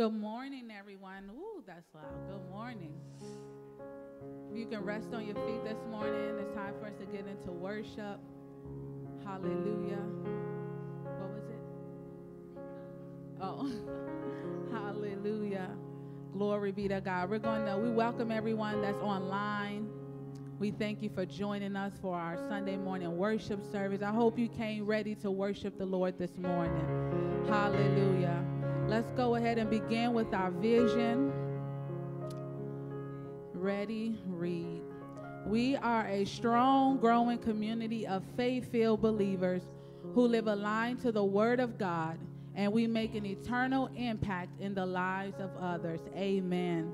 Good morning, everyone. Ooh, that's loud. Good morning. You can rest on your feet this morning. It's time for us to get into worship. Hallelujah. What was it? Oh, hallelujah. Glory be to God. We're going to, we welcome everyone that's online. We thank you for joining us for our Sunday morning worship service. I hope you came ready to worship the Lord this morning. Hallelujah. Let's go ahead and begin with our vision. Ready, read. We are a strong, growing community of faith filled believers who live aligned to the Word of God and we make an eternal impact in the lives of others. Amen.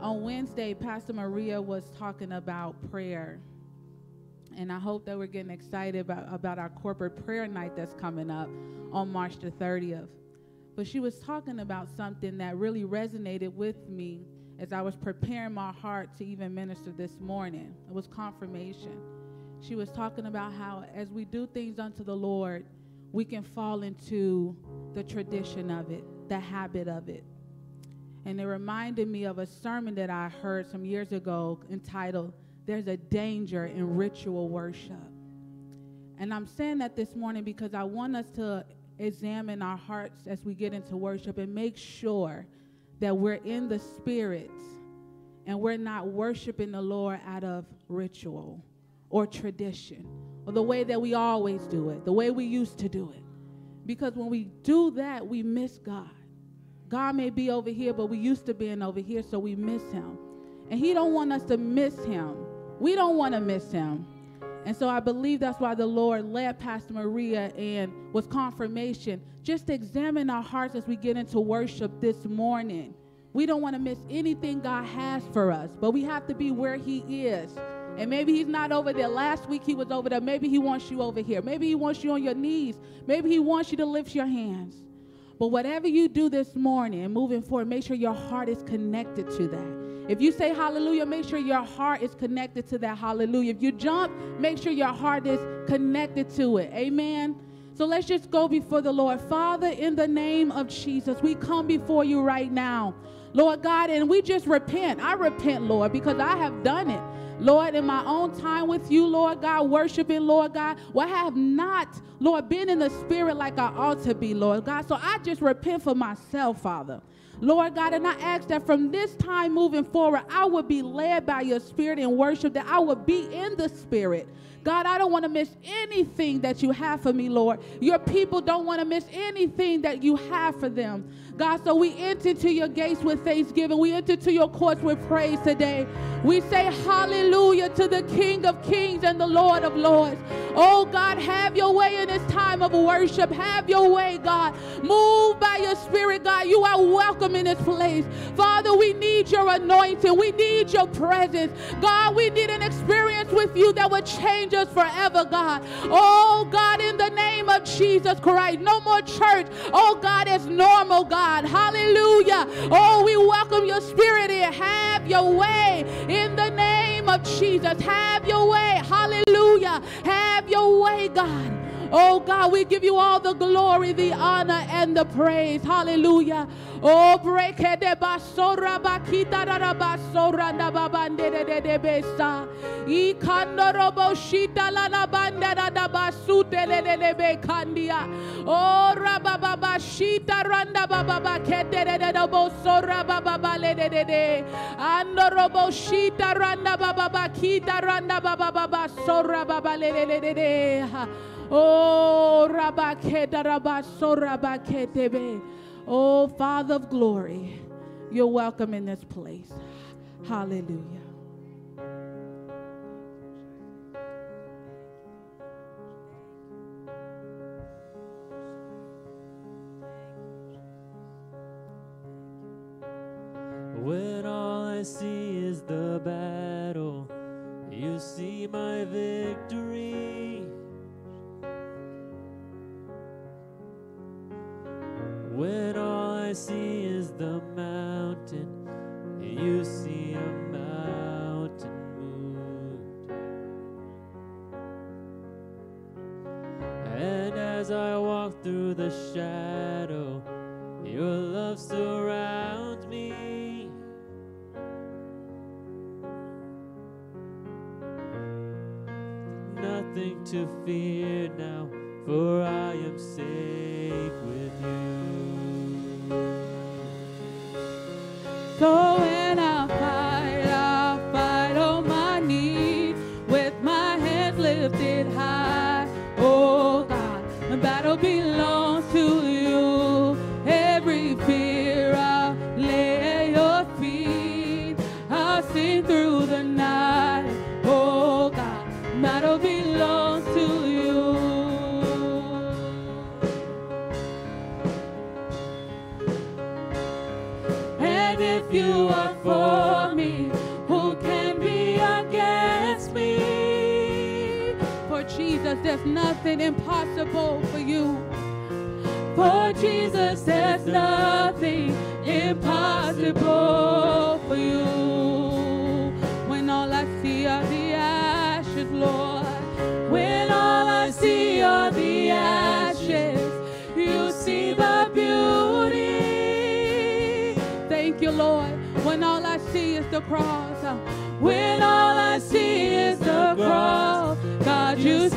On Wednesday, Pastor Maria was talking about prayer. And I hope that we're getting excited about, about our corporate prayer night that's coming up on March the 30th but she was talking about something that really resonated with me as I was preparing my heart to even minister this morning. It was confirmation. She was talking about how, as we do things unto the Lord, we can fall into the tradition of it, the habit of it. And it reminded me of a sermon that I heard some years ago entitled, There's a Danger in Ritual Worship. And I'm saying that this morning because I want us to examine our hearts as we get into worship and make sure that we're in the spirit and we're not worshiping the Lord out of ritual or tradition or the way that we always do it, the way we used to do it. Because when we do that, we miss God. God may be over here, but we used to being over here, so we miss him. And he don't want us to miss him. We don't want to miss him. And so I believe that's why the Lord led Pastor Maria and was confirmation. Just examine our hearts as we get into worship this morning. We don't want to miss anything God has for us, but we have to be where He is. And maybe He's not over there. Last week He was over there. Maybe He wants you over here. Maybe He wants you on your knees. Maybe He wants you to lift your hands. But whatever you do this morning and moving forward, make sure your heart is connected to that. If you say hallelujah, make sure your heart is connected to that hallelujah. If you jump, make sure your heart is connected to it. Amen. So let's just go before the Lord. Father, in the name of Jesus, we come before you right now. Lord God, and we just repent. I repent, Lord, because I have done it. Lord, in my own time with you, Lord God, worshiping, Lord God, well, I have not, Lord, been in the spirit like I ought to be, Lord God. So I just repent for myself, Father. Lord God, and I ask that from this time moving forward, I would be led by your spirit in worship, that I would be in the spirit. God, I don't want to miss anything that you have for me, Lord. Your people don't want to miss anything that you have for them. God, so we enter to your gates with thanksgiving. We enter to your courts with praise today. We say hallelujah to the King of kings and the Lord of lords. Oh God, have your way in this time of worship. Have your way, God. Move by your spirit, God. You are welcome in this place. Father, we need your anointing. We need your presence. God, we need an experience with you that would change us forever, God. Oh God, in the name of Jesus Christ, no more church. Oh God, it's normal, God. God. Hallelujah. Oh, we welcome your spirit here. Have your way in the name of Jesus. Have your way. Hallelujah. Have your way, God. Oh God, we give you all the glory, the honor, and the praise. Hallelujah. Oh, break de basora bakita da basora na babande de de besa. I kandorobo shita la la banda da basute le le le be kandia. Oh, rababa shita randa baba kete de de bosora baba le de de de. Andorobo shita randa baba kita randa baba sora baba le le le de. Oh, Rabaketa Rabaso Rabaketebe. Oh, Father of glory, you're welcome in this place. Hallelujah. When all I see is the battle, you see my victory. when all I see is the mountain. You see a mountain moved. And as I walk through the shadow, your love surrounds me. Nothing to fear now for I am safe with you. Though when I fight, I'll fight on my knees with my head lifted high. Oh God, the battle belongs to you. nothing impossible for you. For Jesus, there's nothing impossible for you. When all I see are the ashes, Lord. When all I see are the ashes, you see the beauty. Thank you, Lord. When all I see is the cross. Uh, when all I see is the cross, God, you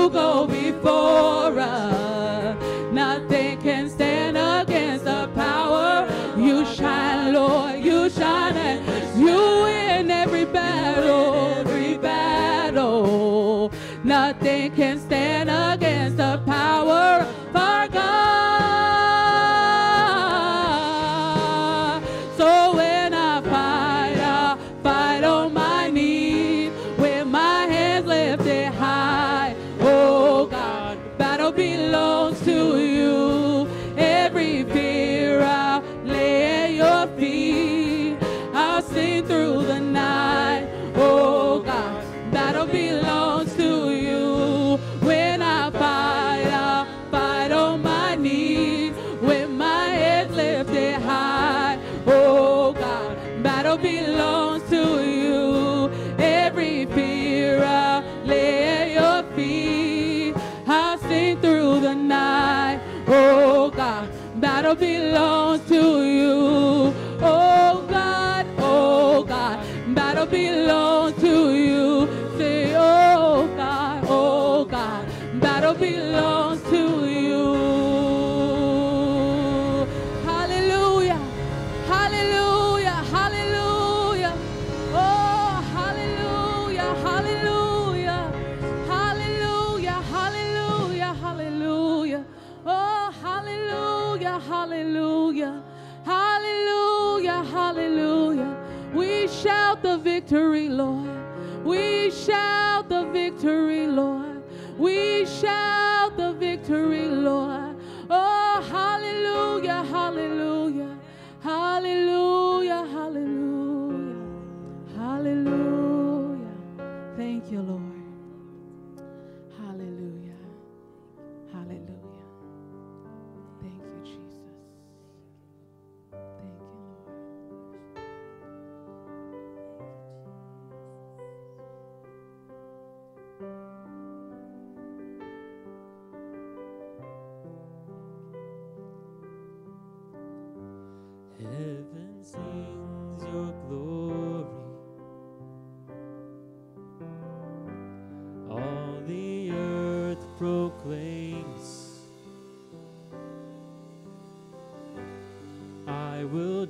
you go before.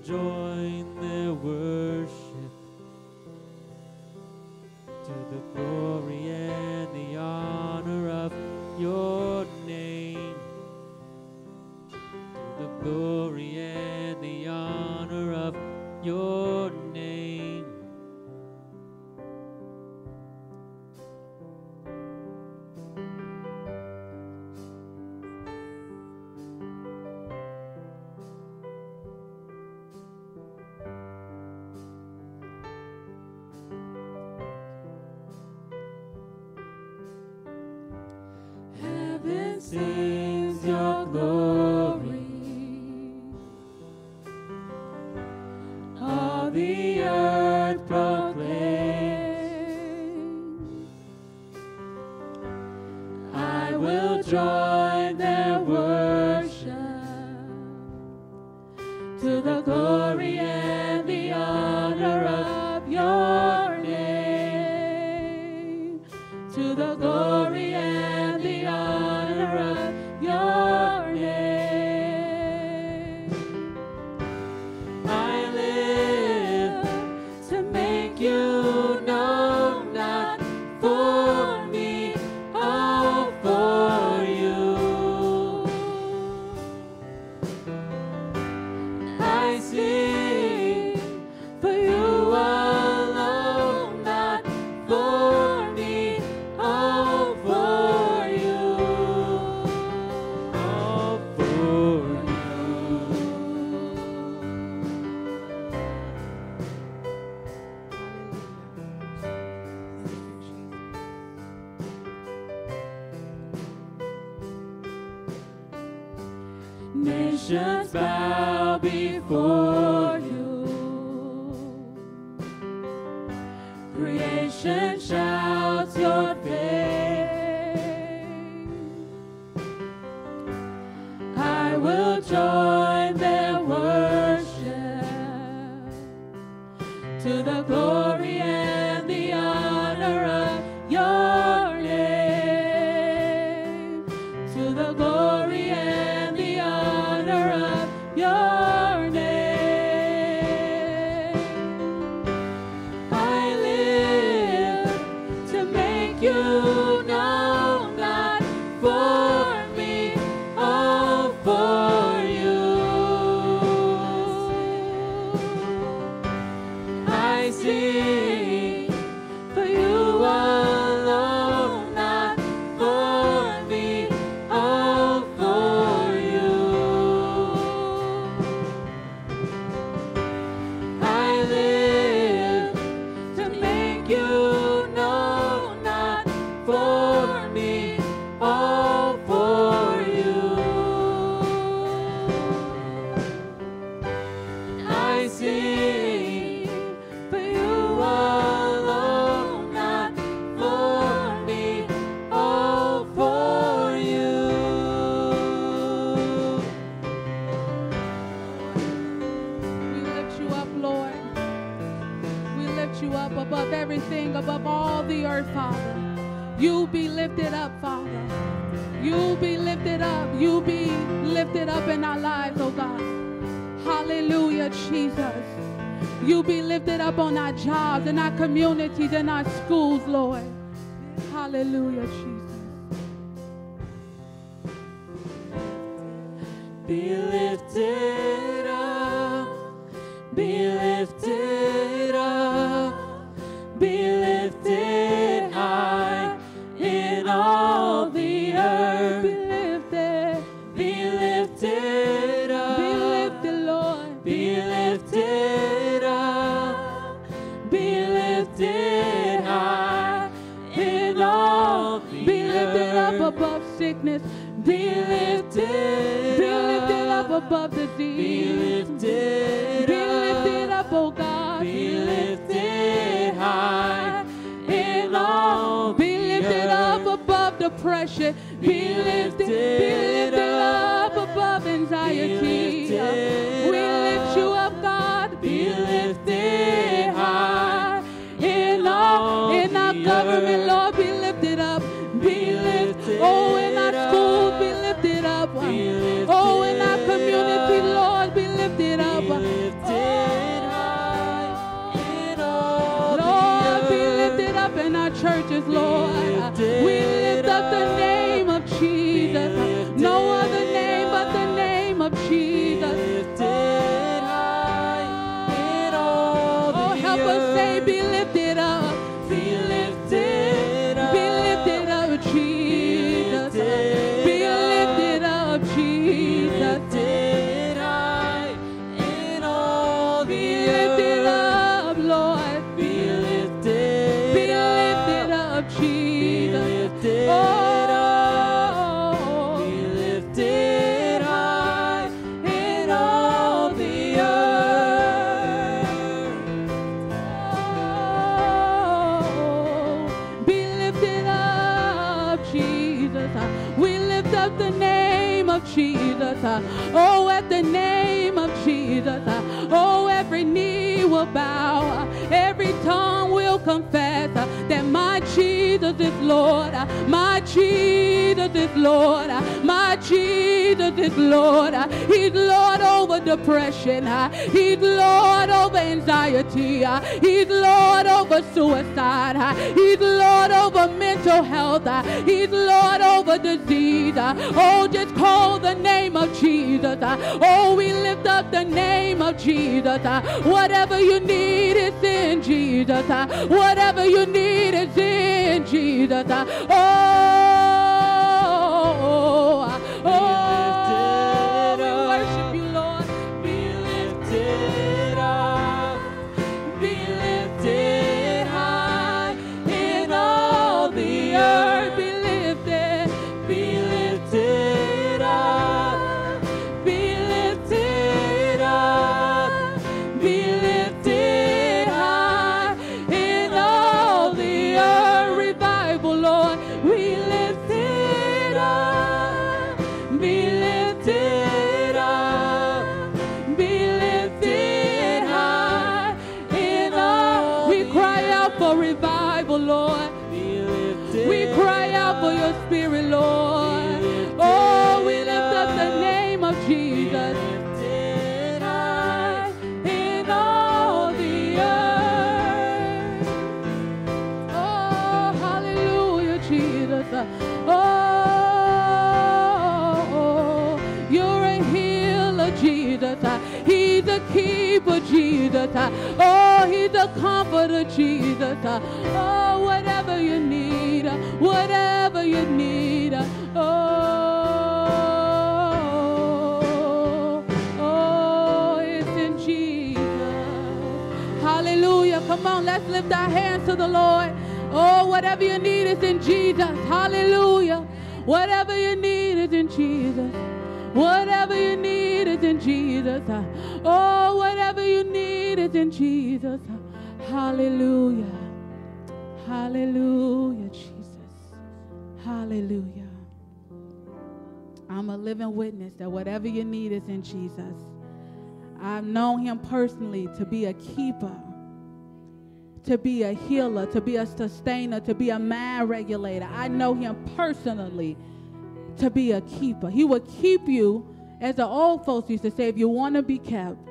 I in our schools, Lord. Hallelujah, is Lord. My Jesus is Lord. My Jesus is Lord. He's Lord over depression. He's Lord over anxiety. He's Lord over suicide. He's Lord over mental health. He's Lord over disease. Oh, just call the name of Jesus. Oh, we lift up the name of Jesus. Whatever you need is in Jesus. Whatever you need is in Jesus. Oh, Jesus. Oh, he's a comforter, Jesus. Oh, whatever you need, whatever you need. Oh, oh, it's in Jesus. Hallelujah. Come on, let's lift our hands to the Lord. Oh, whatever you need is in Jesus. Hallelujah. Whatever you need is in Jesus. Whatever you need is in Jesus. Oh, whatever Jesus. Hallelujah. Hallelujah, Jesus. Hallelujah. I'm a living witness that whatever you need is in Jesus. I've known him personally to be a keeper, to be a healer, to be a sustainer, to be a mind regulator. I know him personally to be a keeper. He will keep you, as the old folks used to say, if you want to be kept.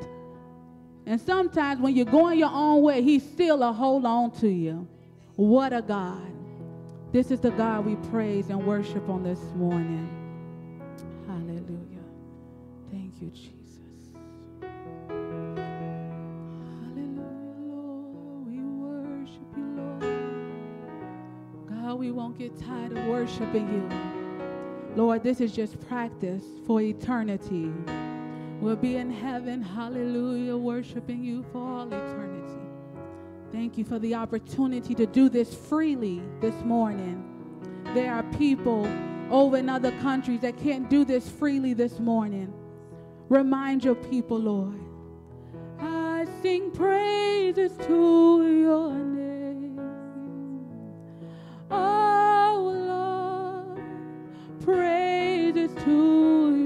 And sometimes when you're going your own way, he's still a hold on to you. What a God. This is the God we praise and worship on this morning. Hallelujah. Thank you, Jesus. Hallelujah, Lord. We worship you, Lord. God, we won't get tired of worshiping you. Lord, this is just practice for eternity. We'll be in heaven, hallelujah, worshiping you for all eternity. Thank you for the opportunity to do this freely this morning. There are people over in other countries that can't do this freely this morning. Remind your people, Lord. I sing praises to your name. Oh, Lord, praises to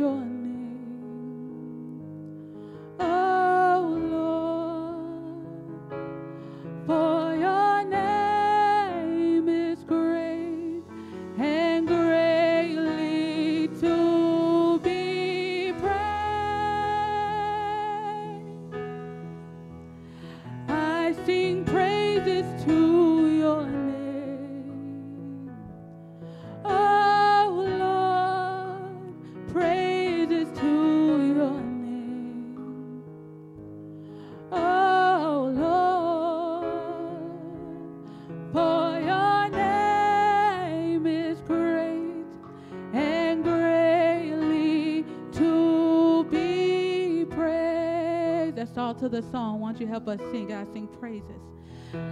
to the song. Why don't you help us sing? God, sing praises.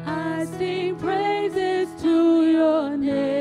I sing praises to your name.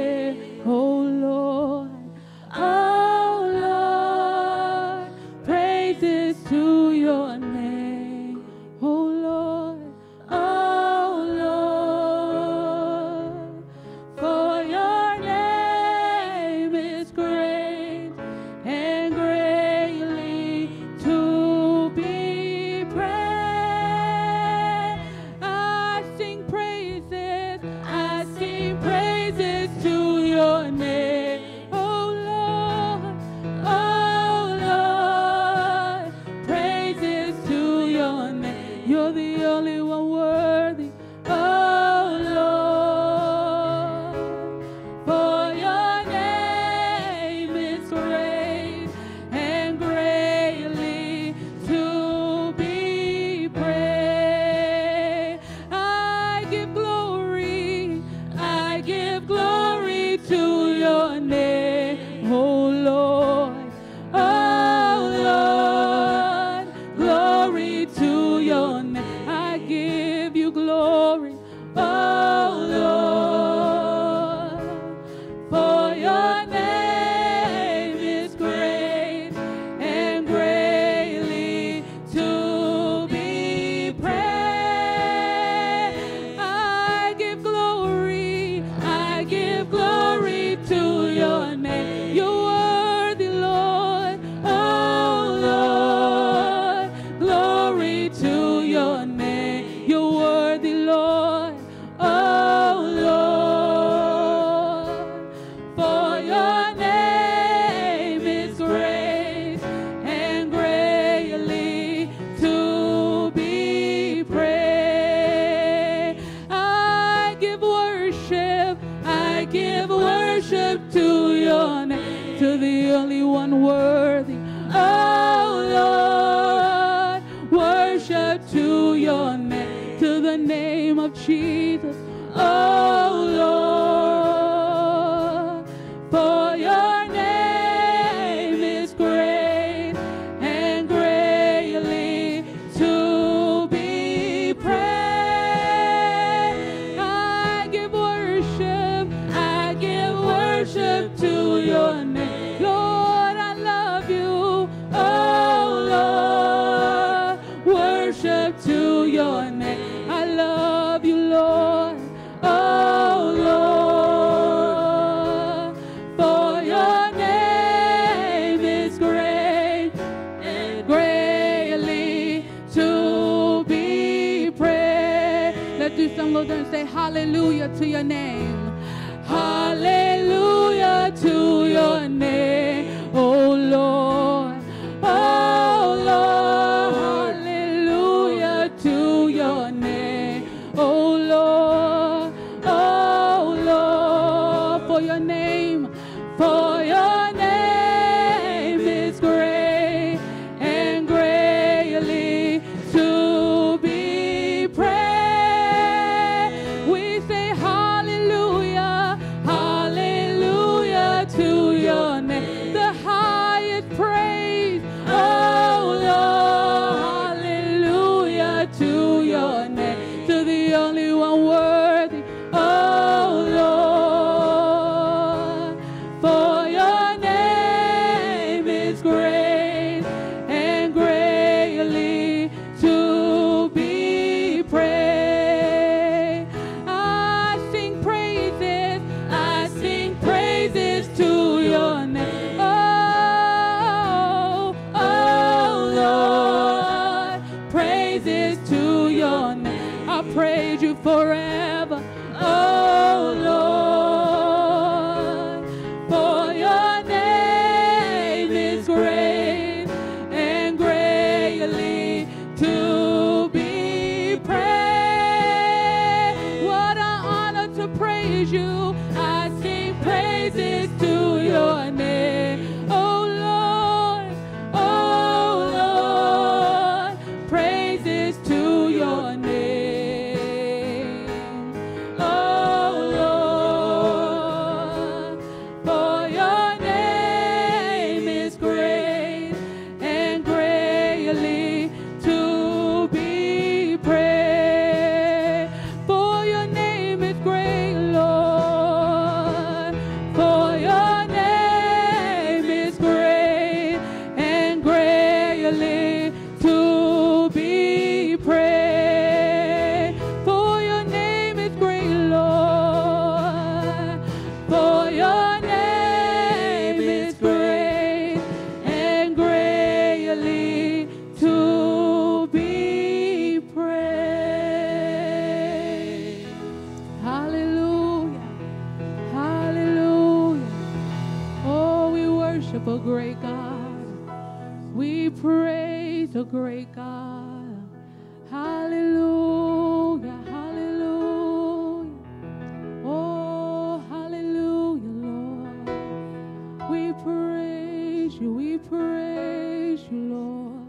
You, we praise you, Lord.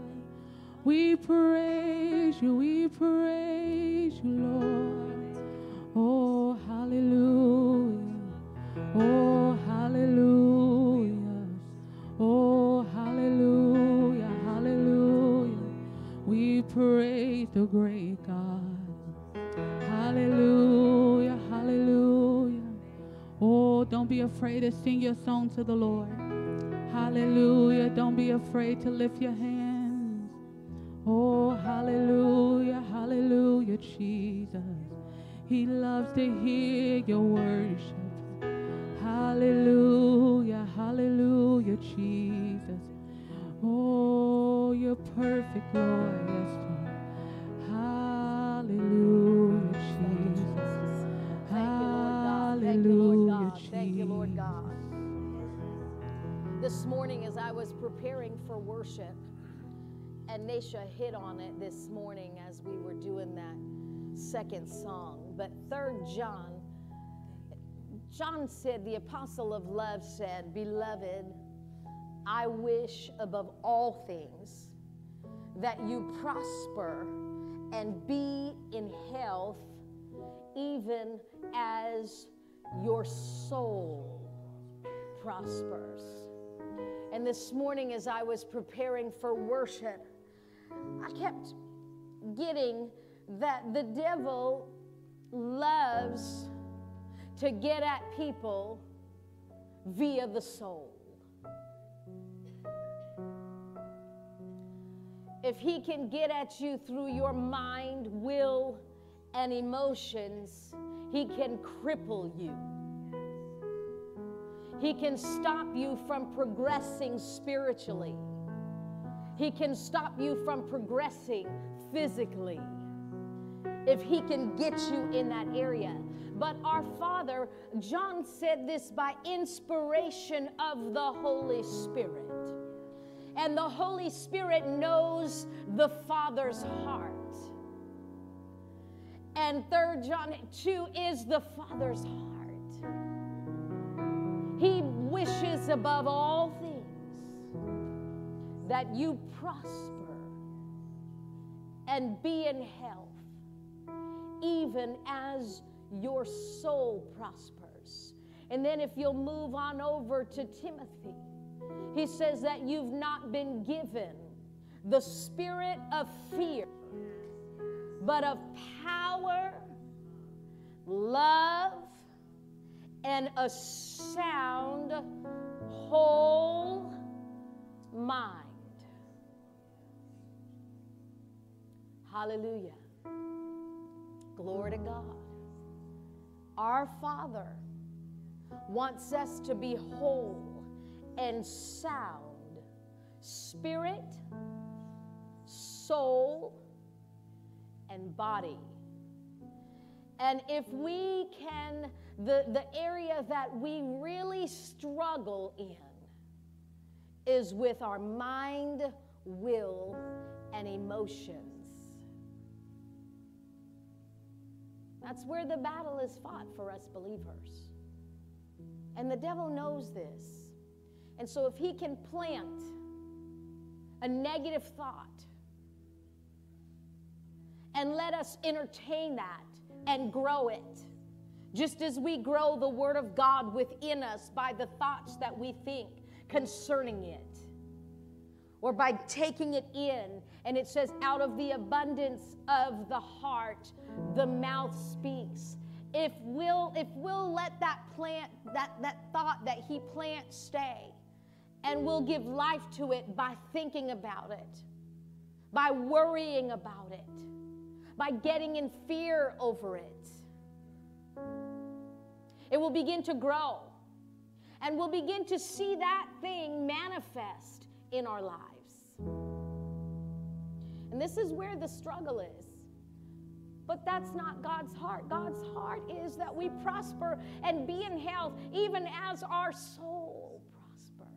We praise you, we praise you, Lord. Oh, hallelujah. Oh, hallelujah. Oh, hallelujah, hallelujah. We praise the great God. Hallelujah, hallelujah. Oh, don't be afraid to sing your song to the Lord. Hallelujah. Don't be afraid to lift your hands. And Nasha hit on it this morning as we were doing that second song. But third John, John said, the apostle of love said, Beloved, I wish above all things that you prosper and be in health, even as your soul prospers. And this morning, as I was preparing for worship, I kept getting that the devil loves to get at people via the soul. If he can get at you through your mind, will, and emotions, he can cripple you. He can stop you from progressing spiritually. He can stop you from progressing physically. If he can get you in that area. But our Father, John said this by inspiration of the Holy Spirit. And the Holy Spirit knows the Father's heart. And 3 John 2 is the Father's heart. He wishes above all things that you prosper and be in health, even as your soul prospers. And then, if you'll move on over to Timothy, he says that you've not been given the spirit of fear, but of power, love, and a sound, whole mind. Hallelujah. Glory to God. Our Father wants us to be whole and sound spirit, soul, and body. And if we can, the, the area that we really struggle in is with our mind, will, and emotions. That's where the battle is fought for us believers. And the devil knows this. And so if he can plant a negative thought and let us entertain that and grow it, just as we grow the Word of God within us by the thoughts that we think concerning it, or by taking it in. And it says, out of the abundance of the heart, the mouth speaks. If we'll, if we'll let that plant, that, that thought that he plants stay, and we'll give life to it by thinking about it, by worrying about it, by getting in fear over it. It will begin to grow. And we'll begin to see that thing manifest in our lives. And this is where the struggle is. But that's not God's heart. God's heart is that we prosper and be in health, even as our soul prospers.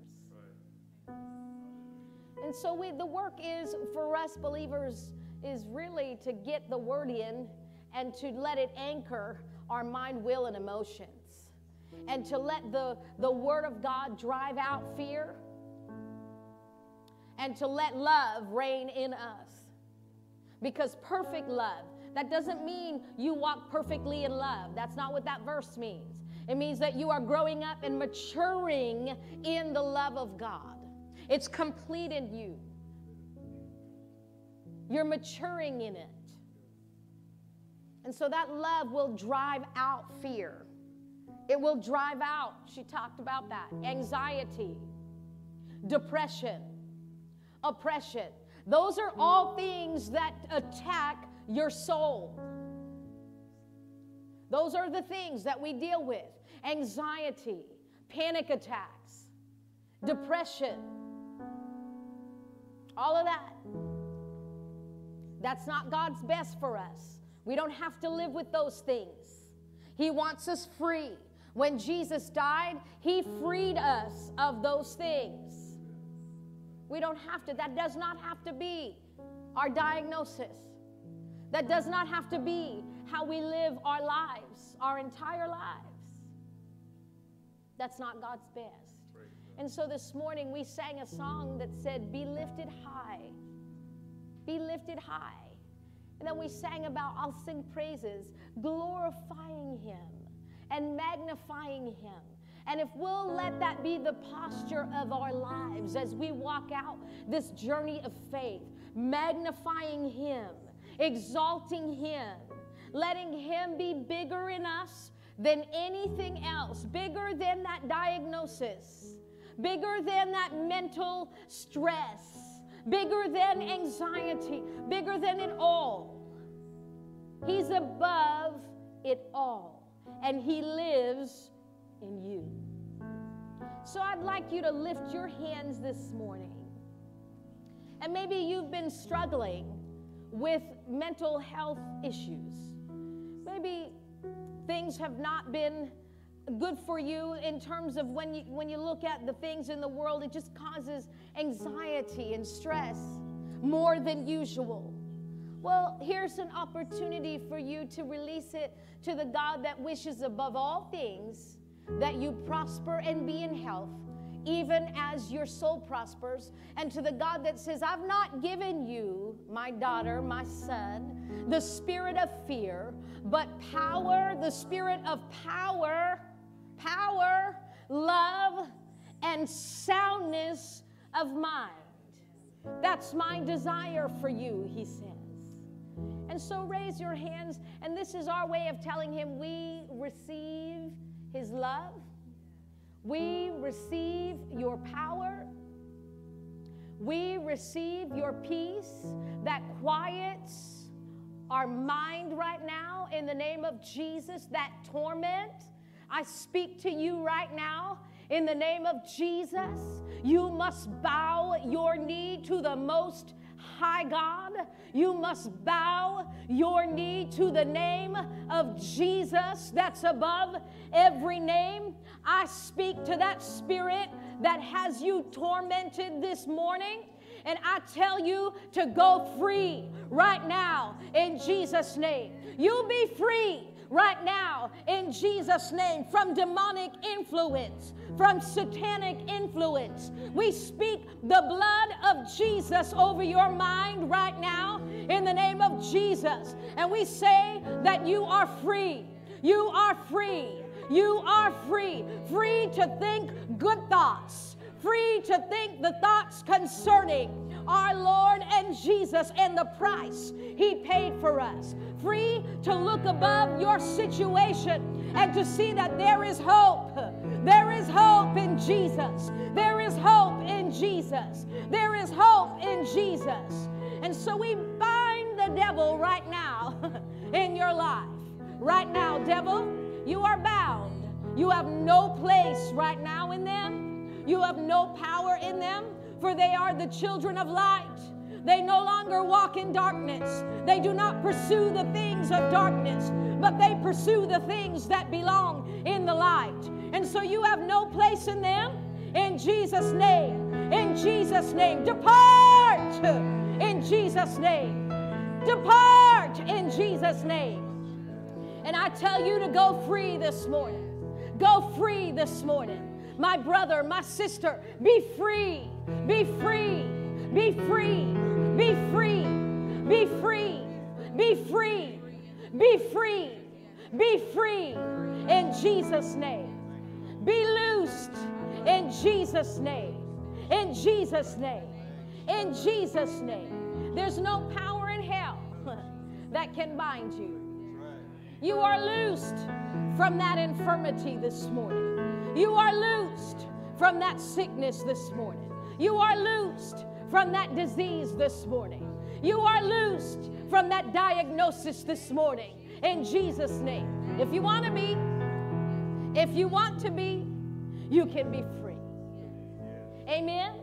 And so we, the work is for us believers is really to get the word in and to let it anchor our mind, will, and emotions. And to let the, the word of God drive out fear and to let love reign in us. Because perfect love, that doesn't mean you walk perfectly in love. That's not what that verse means. It means that you are growing up and maturing in the love of God. It's complete in you. You're maturing in it. And so that love will drive out fear. It will drive out, she talked about that, anxiety, depression, oppression. Those are all things that attack your soul. Those are the things that we deal with anxiety, panic attacks, depression, all of that. That's not God's best for us. We don't have to live with those things. He wants us free. When Jesus died, He freed us of those things. We don't have to, that does not have to be our diagnosis. That does not have to be how we live our lives, our entire lives. That's not God's best. And so this morning we sang a song that said, Be lifted high. Be lifted high. And then we sang about, I'll sing praises, glorifying Him and magnifying Him. And if we'll let that be the posture of our lives as we walk out this journey of faith, magnifying Him, exalting Him, letting Him be bigger in us than anything else, bigger than that diagnosis, bigger than that mental stress, bigger than anxiety, bigger than it all. He's above it all, and He lives in you. So I'd like you to lift your hands this morning. And maybe you've been struggling with mental health issues. Maybe things have not been good for you in terms of when you when you look at the things in the world it just causes anxiety and stress more than usual well here's an opportunity for you to release it to the god that wishes above all things that you prosper and be in health even as your soul prospers, and to the God that says, I've not given you, my daughter, my son, the spirit of fear, but power, the spirit of power, power, love, and soundness of mind. That's my desire for you, he says. And so raise your hands, and this is our way of telling him we receive his love we receive your power. We receive your peace that quiets our mind right now in the name of Jesus, that torment. I speak to you right now in the name of Jesus. You must bow your knee to the most high God. You must bow your knee to the name of Jesus that's above every name. I speak to that spirit that has you tormented this morning. And I tell you to go free right now in Jesus' name. You'll be free right now in Jesus' name from demonic influence, from satanic influence. We speak the blood of Jesus over your mind right now in the name of Jesus. And we say that you are free. You are free. You are free. Free to think good thoughts. Free to think the thoughts concerning our Lord and Jesus and the price He paid for us. Free to look above your situation and to see that there is hope. There is hope in Jesus. There is hope in Jesus. There is hope in Jesus. And so we bind the devil right now in your life. Right now, devil, you are bound. You have no place right now in them. You have no power in them for they are the children of light. They no longer walk in darkness. They do not pursue the things of darkness, but they pursue the things that belong in the light. And so you have no place in them. In Jesus' name, in Jesus' name, depart in Jesus' name. Depart in Jesus' name. And I tell you to go free this morning. Go free this morning. My brother, my sister, be free, be free, be free, be free, be free, be free, be free, be free in Jesus' name. Be loosed in Jesus' name. In Jesus' name. In Jesus' name. There's no power in hell that can bind you. You are loosed from that infirmity this morning. You are loosed from that sickness this morning. You are loosed from that disease this morning. You are loosed from that diagnosis this morning in Jesus' name. If you want to be, if you want to be, you can be free. Amen.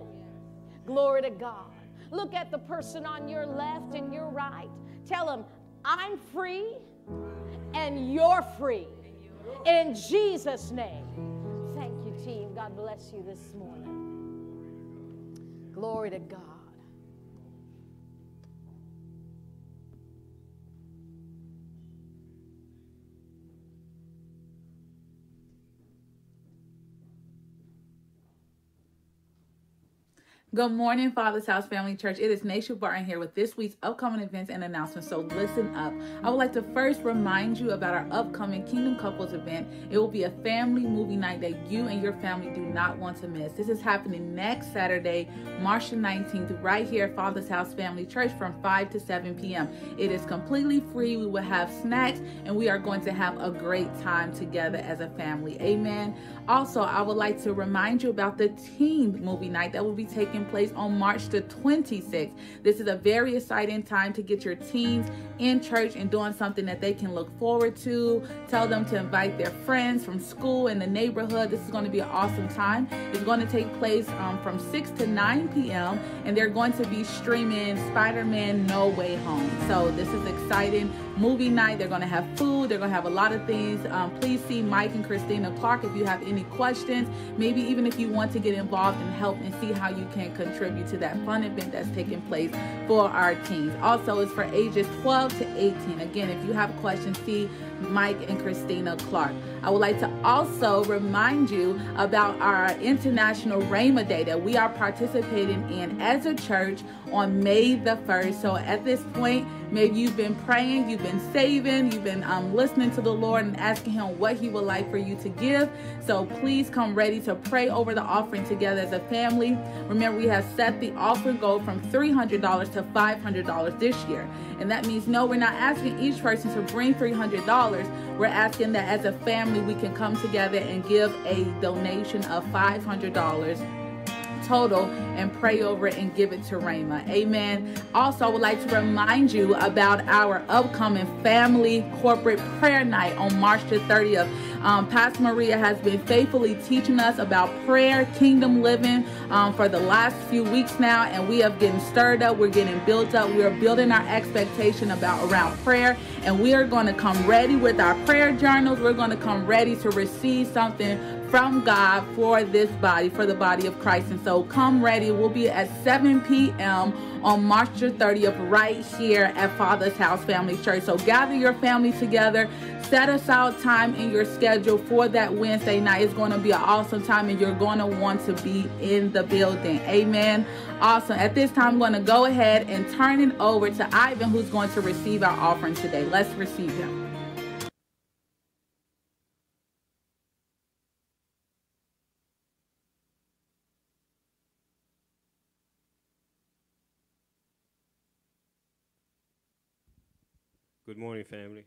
Glory to God. Look at the person on your left and your right. Tell them, I'm free and you're free. In Jesus' name. Thank you, team. God bless you this morning. Glory to God. Good morning, Father's House Family Church. It is Naisha Barton here with this week's upcoming events and announcements. So listen up. I would like to first remind you about our upcoming Kingdom Couples event. It will be a family movie night that you and your family do not want to miss. This is happening next Saturday, March the 19th, right here at Father's House Family Church from 5 to 7 p.m. It is completely free. We will have snacks and we are going to have a great time together as a family. Amen. Also, I would like to remind you about the teen movie night that will be taking place on March the 26th. This is a very exciting time to get your teens in church and doing something that they can look forward to. Tell them to invite their friends from school and the neighborhood. This is going to be an awesome time. It's going to take place um, from 6 to 9 p.m. and they're going to be streaming Spider Man No Way Home. So, this is exciting movie night. They're going to have food, they're going to have a lot of things. Um, please see Mike and Christina Clark if you have any questions. Maybe even if you want to get involved and help and see how you can contribute to that fun event that's taking place for our teens. Also, it's for ages 12 to 18. Again, if you have questions, see Mike and Christina Clark. I would like to also remind you about our International Rhema Day that we are participating in as a church on May the 1st. So at this point, maybe you've been praying, you've been saving, you've been um, listening to the Lord and asking Him what He would like for you to give. So please come ready to pray over the offering together as a family. Remember, we have set the offering goal from $300 to $500 this year. And that means, no, we're not asking each person to bring $300. We're asking that as a family, we can come together and give a donation of $500 total and pray over it and give it to Rhema. Amen. Also, I would like to remind you about our upcoming family corporate prayer night on March the 30th. Um, Pastor Maria has been faithfully teaching us about prayer, kingdom living um, for the last few weeks now, and we have getting stirred up. We're getting built up. We are building our expectation about around prayer, and we are going to come ready with our prayer journals. We're going to come ready to receive something from God for this body, for the body of Christ. And so come ready. We'll be at 7 p.m. on March the 30th, right here at Father's House Family Church. So gather your family together. Set aside time in your schedule for that Wednesday night. It's going to be an awesome time, and you're going to want to be in the building. Amen. Awesome. At this time, I'm going to go ahead and turn it over to Ivan, who's going to receive our offering today. Let's receive him. Good morning, family.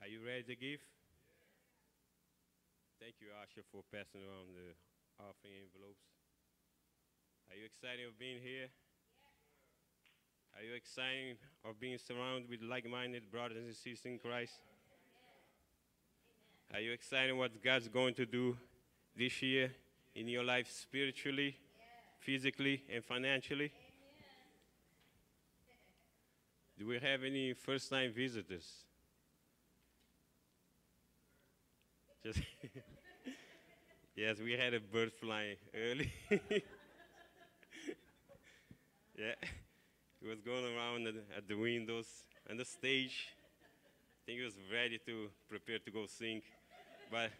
Are you ready to give? Thank you, Asha, for passing around the offering envelopes. Are you excited of being here? Are you excited of being surrounded with like-minded brothers and sisters in Christ? Are you excited what God's going to do this year in your life spiritually, physically, and financially? Do we have any first time visitors? Just yes, we had a bird flying early. Yeah. He was going around at, at the windows and the stage. I think he was ready to prepare to go sing. But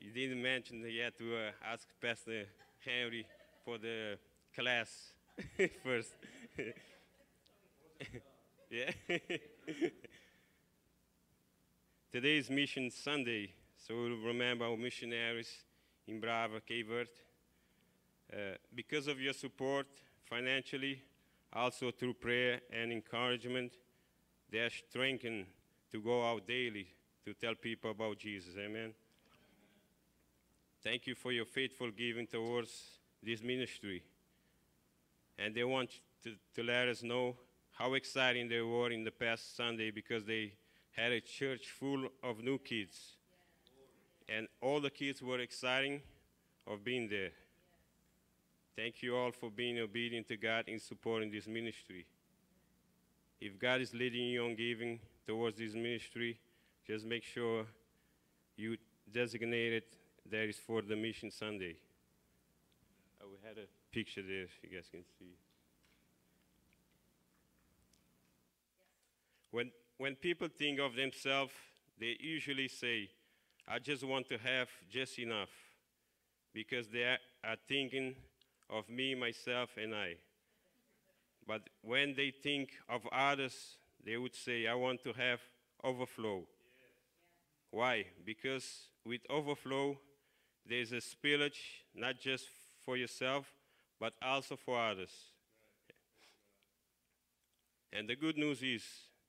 he didn't mention that he had to uh, ask Pastor Henry for the class first. Yeah. Today is Mission Sunday, so we'll remember our missionaries in Brava, Cape. Uh, because of your support financially, also through prayer and encouragement, they are strengthened to go out daily to tell people about Jesus. Amen. Thank you for your faithful giving towards this ministry. And they want to, to let us know how exciting they were in the past Sunday because they had a church full of new kids. And all the kids were exciting of being there. Thank you all for being obedient to God in supporting this ministry. If God is leading you on giving towards this ministry, just make sure you designate it that is for the Mission Sunday. Uh, we had a picture there, if you guys can see. When, people think of themselves, they usually say, I just want to have just enough, because they are, thinking of me, myself, and I. But when they think of others, they would say, I want to have overflow. Why? Because with overflow, there's a spillage, not just for yourself, but also for others. And the good news is,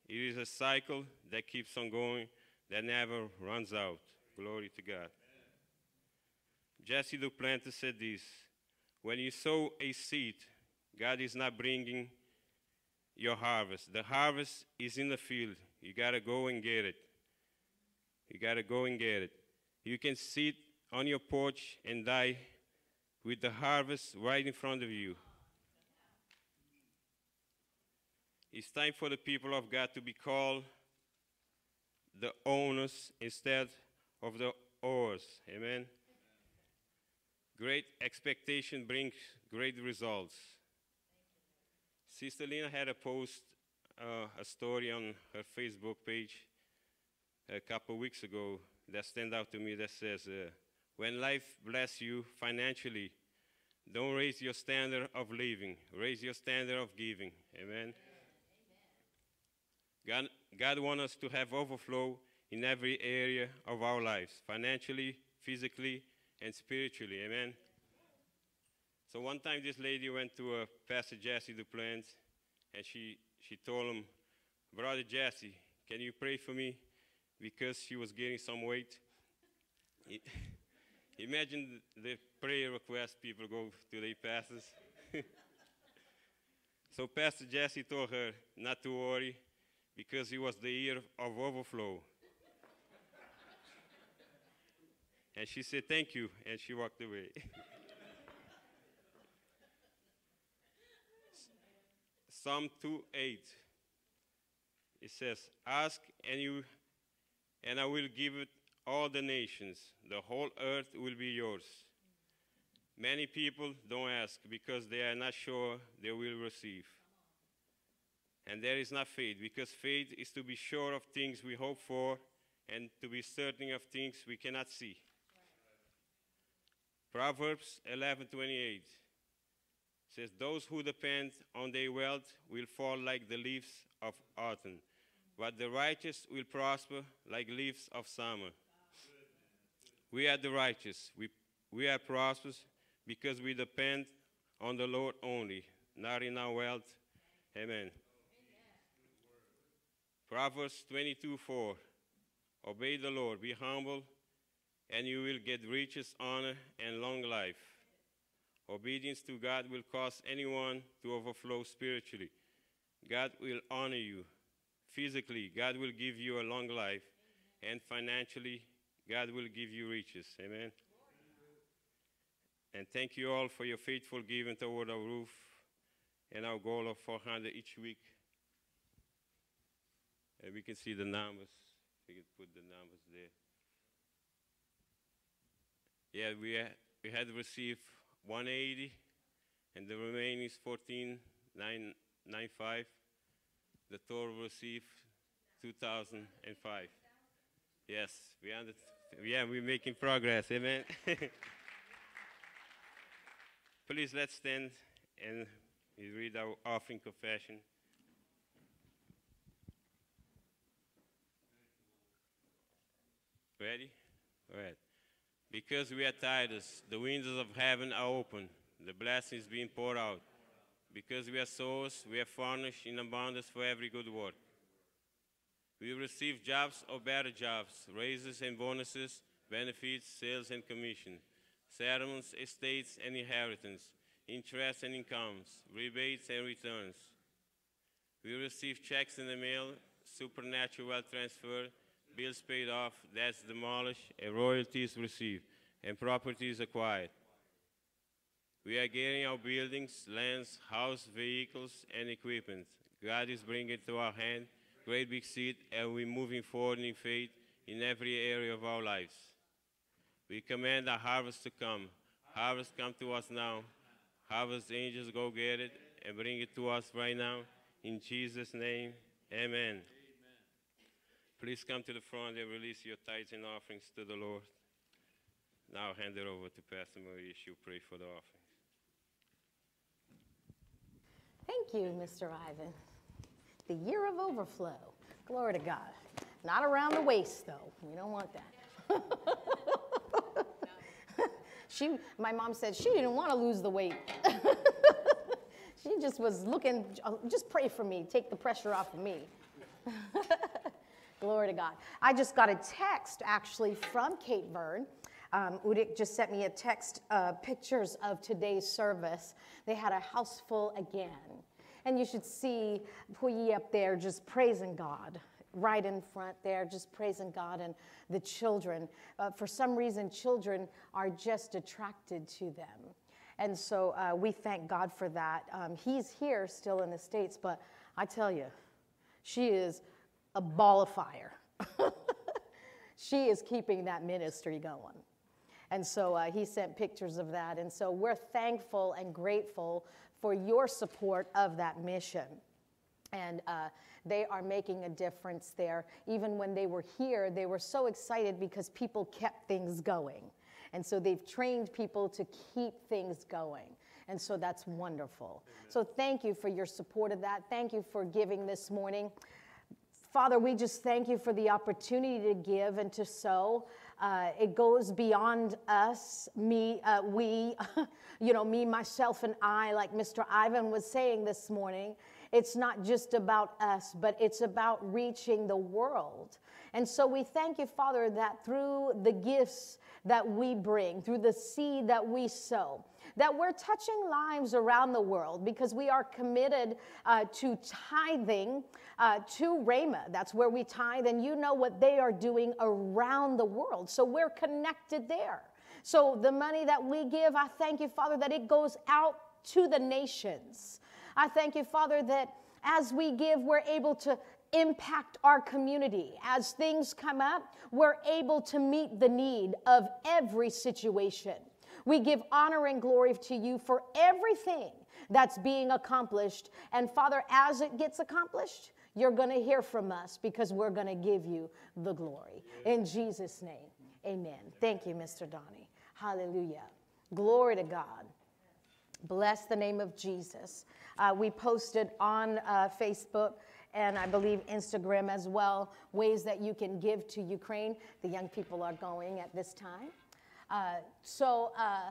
it is a cycle that keeps on going, that never runs out. Glory to God. Jesse Duplantis said this When you sow a seed, God is not bringing your harvest. The harvest is in the field. You got to go and get it. You got to go and get it. You can sit on your porch and die with the harvest right in front of you. It's time for the people of God to be called the owners instead of the owers. Amen. Great expectation brings great results. Sister Lina had a post, uh, a story on her Facebook page a couple weeks ago that stand out to me that says, uh, when life bless you financially, don't raise your standard of living, raise your standard of giving. Amen. God, God wants us to have overflow in every area of our lives, financially, physically, and spiritually. Amen. So one time this lady went to uh, Pastor Jesse Duplantis, and she, she told him, Brother Jesse, can you pray for me? Because she was gaining some weight. Imagine the prayer request people go to their pastors. so Pastor Jesse told her not to worry because it was the year of overflow. and she said, Thank you, and she walked away. Psalm 2 8. It says, Ask and you and I will give it all the nations. The whole earth will be yours. Many people don't ask because they are not sure they will receive. And there is not faith, because faith is to be sure of things we hope for and to be certain of things we cannot see. Proverbs 11:28 says, "Those who depend on their wealth will fall like the leaves of autumn, but the righteous will prosper like leaves of summer." We are the righteous. We, we are prosperous because we depend on the Lord only, not in our wealth. Amen. Proverbs 22:4. Obey the Lord, be humble, and you will get riches, honor, and long life. Obedience to God will cause anyone to overflow spiritually. God will honor you physically, God will give you a long life, and financially, God will give you riches. Amen. And thank you all for your faithful giving toward our roof and our goal of 400 each week. And we can see the numbers. We can put the numbers there. Yeah, we we had received 180, and the remaining is 14 995. The total received 2005. Yes, we under, yeah, we're making progress. Amen. Please let's stand and read our offering confession. Ready? All right. Because we are Titus, the windows of heaven are open, the blessings being poured out. Because we are souls, we are furnished in abundance for every good work. We receive jobs or better jobs, raises and bonuses, benefits, sales and commission, settlements, estates and inheritance, interest and incomes, rebates and returns. We receive checks in the mail, supernatural wealth transfer, bills paid off, debts demolished, and royalties received, and properties acquired. We are getting our buildings, lands, house, vehicles, and equipment. God is bringing to our hand great big seed, and we're moving forward in faith in every area of our lives. We command the harvest to come. Harvest come to us now. Harvest angels go get it and bring it to us right now. In Jesus' name, amen. Please come to the front and release your tithes and offerings to the Lord. Now hand it over to Pastor Marie. She'll pray for the offerings. Thank you, Mr. Ivan. The year of overflow. Glory to God. Not around the waist, though. We don't want that. she, my mom said she didn't want to lose the weight. she just was looking, just pray for me, take the pressure off of me. Glory to God. I just got a text actually from Cape Verde. Um, Udik just sent me a text, uh, pictures of today's service. They had a house full again. And you should see Puyi up there just praising God, right in front there, just praising God and the children. Uh, for some reason, children are just attracted to them. And so uh, we thank God for that. Um, he's here still in the States, but I tell you, she is a ball of fire. she is keeping that ministry going. And so uh, he sent pictures of that. And so we're thankful and grateful for your support of that mission. And uh, they are making a difference there. Even when they were here, they were so excited because people kept things going. And so they've trained people to keep things going. And so that's wonderful. Amen. So thank you for your support of that. Thank you for giving this morning. Father, we just thank you for the opportunity to give and to sow. Uh, it goes beyond us, me, uh, we, you know, me, myself, and I, like Mr. Ivan was saying this morning. It's not just about us, but it's about reaching the world. And so we thank you, Father, that through the gifts that we bring, through the seed that we sow, that we're touching lives around the world because we are committed uh, to tithing uh, to Rhema. That's where we tithe, and you know what they are doing around the world. So we're connected there. So the money that we give, I thank you, Father, that it goes out to the nations. I thank you, Father, that as we give, we're able to impact our community. As things come up, we're able to meet the need of every situation. We give honor and glory to you for everything that's being accomplished. And Father, as it gets accomplished, you're going to hear from us because we're going to give you the glory. In Jesus' name, amen. Thank you, Mr. Donnie. Hallelujah. Glory to God. Bless the name of Jesus. Uh, we posted on uh, Facebook and I believe Instagram as well ways that you can give to Ukraine. The young people are going at this time. Uh, so, uh,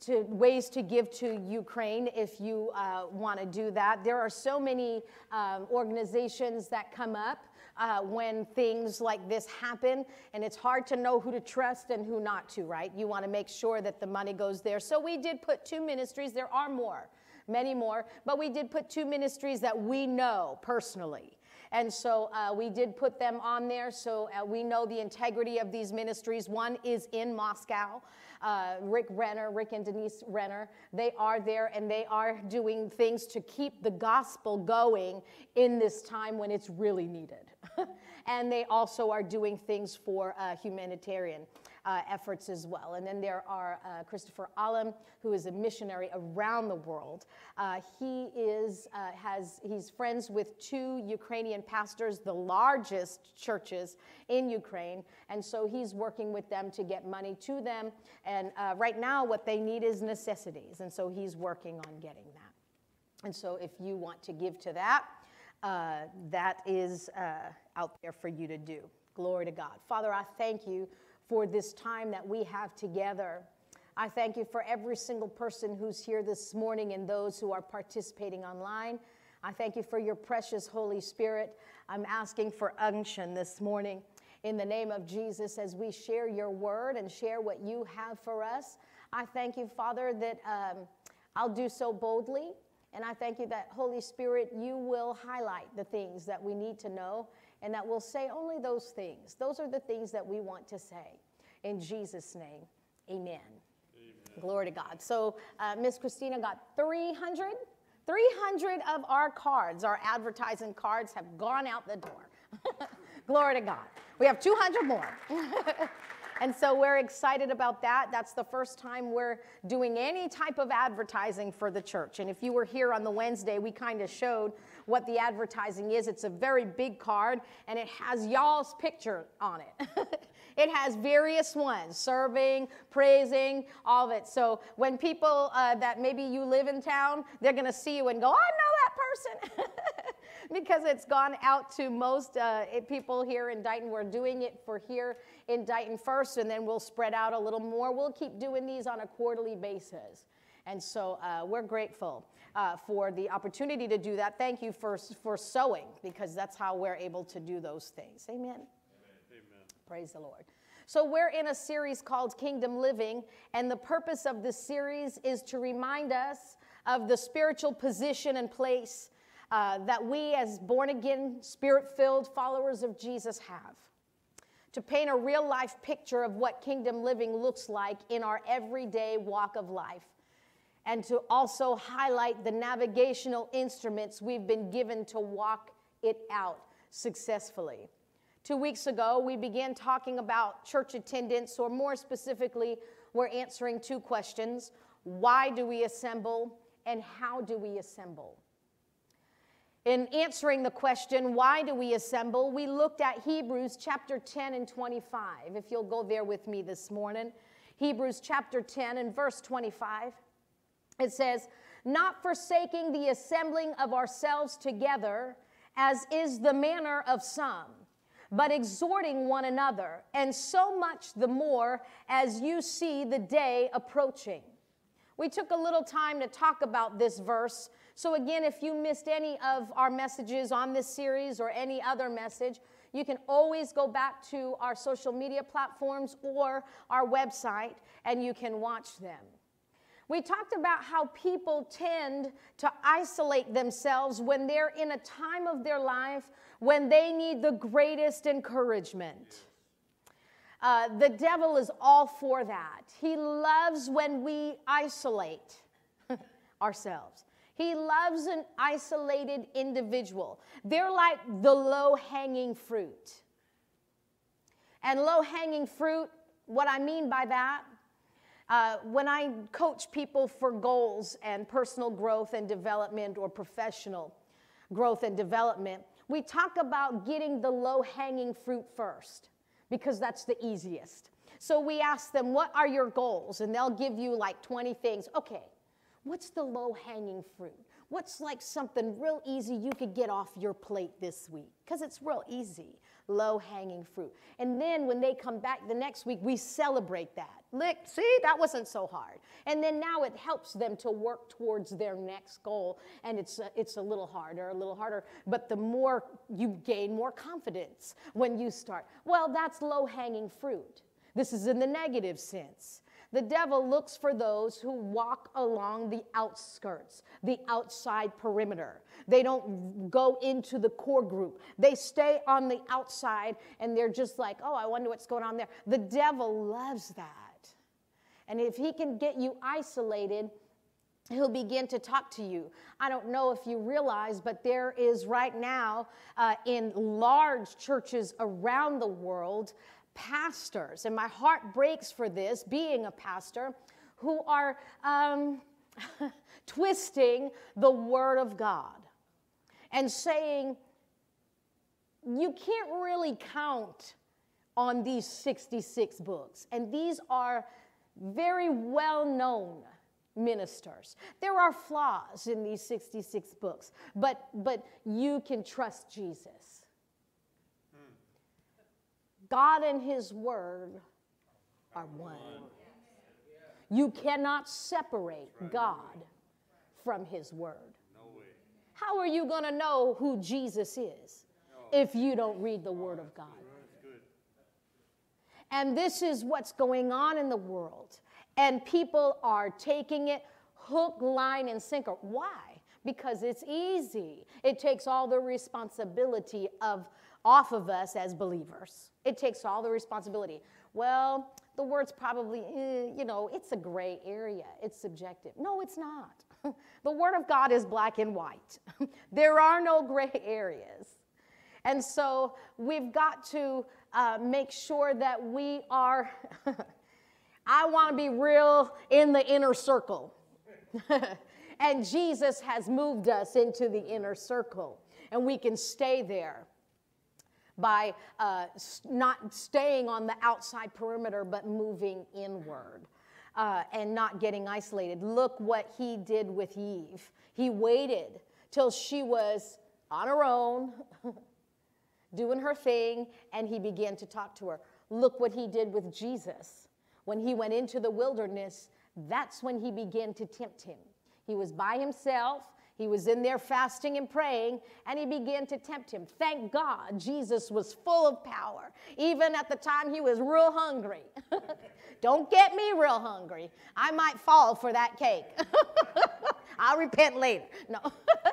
to ways to give to Ukraine if you uh, want to do that. There are so many um, organizations that come up uh, when things like this happen, and it's hard to know who to trust and who not to, right? You want to make sure that the money goes there. So we did put two ministries, there are more, many more, but we did put two ministries that we know personally. And so uh, we did put them on there so uh, we know the integrity of these ministries. One is in Moscow. Uh, Rick Renner, Rick and Denise Renner, they are there and they are doing things to keep the gospel going in this time when it's really needed. and they also are doing things for uh, humanitarian uh, efforts as well. And then there are uh, Christopher Alam, who is a missionary around the world. Uh, he is uh, has he's friends with two Ukrainian pastors, the largest churches in Ukraine, and so he's working with them to get money to them. And uh, right now, what they need is necessities, and so he's working on getting that. And so, if you want to give to that, uh, that is out there for you to do. Glory to God. Father, I thank you for this time that we have together. I thank you for every single person who's here this morning and those who are participating online. I thank you for your precious Holy Spirit. I'm asking for unction this morning in the name of Jesus as we share your word and share what you have for us. I thank you, Father, that um, I'll do so boldly. And I thank you that, Holy Spirit, you will highlight the things that we need to know and that we'll say only those things. Those are the things that we want to say. In Jesus' name, amen. amen. Glory to God. So, uh, Miss Christina got 300. 300 of our cards, our advertising cards, have gone out the door. Glory to God. We have 200 more. And so we're excited about that. That's the first time we're doing any type of advertising for the church. And if you were here on the Wednesday, we kind of showed what the advertising is. It's a very big card and it has y'all's picture on it. it has various ones serving, praising, all of it. So when people uh, that maybe you live in town, they're going to see you and go, I know that person. because it's gone out to most uh, people here in Dighton. We're doing it for here in Dighton first, and then we'll spread out a little more. We'll keep doing these on a quarterly basis. And so uh, we're grateful uh, for the opportunity to do that. Thank you for, for sowing, because that's how we're able to do those things. Amen. Amen. Amen. Praise the Lord. So, we're in a series called Kingdom Living, and the purpose of this series is to remind us of the spiritual position and place uh, that we, as born again, spirit filled followers of Jesus, have. To paint a real life picture of what kingdom living looks like in our everyday walk of life. And to also highlight the navigational instruments we've been given to walk it out successfully. Two weeks ago, we began talking about church attendance, or more specifically, we're answering two questions Why do we assemble, and how do we assemble? In answering the question, why do we assemble, we looked at Hebrews chapter 10 and 25. If you'll go there with me this morning. Hebrews chapter 10 and verse 25. It says, Not forsaking the assembling of ourselves together, as is the manner of some, but exhorting one another, and so much the more as you see the day approaching. We took a little time to talk about this verse so, again, if you missed any of our messages on this series or any other message, you can always go back to our social media platforms or our website and you can watch them. We talked about how people tend to isolate themselves when they're in a time of their life when they need the greatest encouragement. Uh, the devil is all for that. He loves when we isolate ourselves. He loves an isolated individual. They're like the low hanging fruit. And low hanging fruit, what I mean by that, uh, when I coach people for goals and personal growth and development or professional growth and development, we talk about getting the low hanging fruit first because that's the easiest. So we ask them, What are your goals? And they'll give you like 20 things. Okay, What's the low hanging fruit? What's like something real easy you could get off your plate this week? Because it's real easy, low hanging fruit. And then when they come back the next week, we celebrate that. Look, see, that wasn't so hard. And then now it helps them to work towards their next goal. And it's a, it's a little harder, a little harder. But the more you gain more confidence when you start. Well, that's low hanging fruit. This is in the negative sense. The devil looks for those who walk along the outskirts, the outside perimeter. They don't go into the core group. They stay on the outside and they're just like, oh, I wonder what's going on there. The devil loves that. And if he can get you isolated, he'll begin to talk to you. I don't know if you realize, but there is right now uh, in large churches around the world pastors, and my heart breaks for this, being a pastor, who are um, twisting the Word of God and saying, you can't really count on these 66 books. And these are very well known ministers. There are flaws in these 66 books, but, but you can trust Jesus. God and His Word are one. You cannot separate God from His Word. How are you going to know who Jesus is if you don't read the Word of God? And this is what's going on in the world. And people are taking it hook, line, and sinker. Why? Because it's easy. It takes all the responsibility of off of us as believers. It takes all the responsibility. Well, the word's probably, eh, you know, it's a gray area. It's subjective. No, it's not. the word of God is black and white. there are no gray areas. And so we've got to uh, make sure that we are, I want to be real in the inner circle. and Jesus has moved us into the inner circle, and we can stay there by uh, not staying on the outside perimeter, but moving inward. Uh, and not getting isolated. Look what he did with Eve. He waited till she was on her own, doing her thing, and he began to talk to her. Look what he did with Jesus. When he went into the wilderness, that's when he began to tempt him. He was by himself. He was in there fasting and praying, and he began to tempt him. Thank God Jesus was full of power. Even at the time he was real hungry. Don't get me real hungry. I might fall for that cake. I'll repent later. No.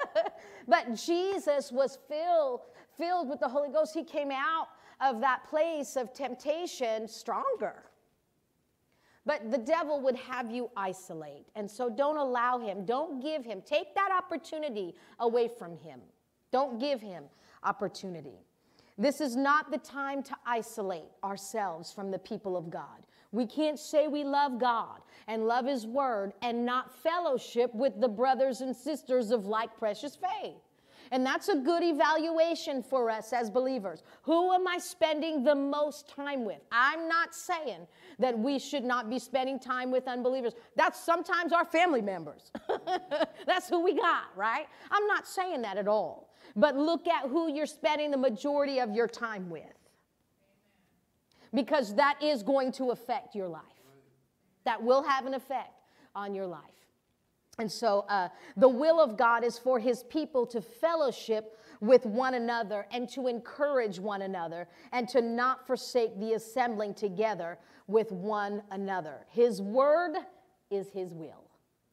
but Jesus was filled filled with the Holy Ghost, he came out of that place of temptation stronger. But the devil would have you isolate. And so don't allow him, don't give him, take that opportunity away from him. Don't give him opportunity. This is not the time to isolate ourselves from the people of God. We can't say we love God and love His Word and not fellowship with the brothers and sisters of like precious faith. And that's a good evaluation for us as believers. Who am I spending the most time with? I'm not saying that we should not be spending time with unbelievers. That's sometimes our family members. that's who we got, right? I'm not saying that at all. But look at who you're spending the majority of your time with. Because that is going to affect your life. That will have an effect on your life. And so uh, the will of God is for his people to fellowship with one another and to encourage one another and to not forsake the assembling together with one another. His word is his will.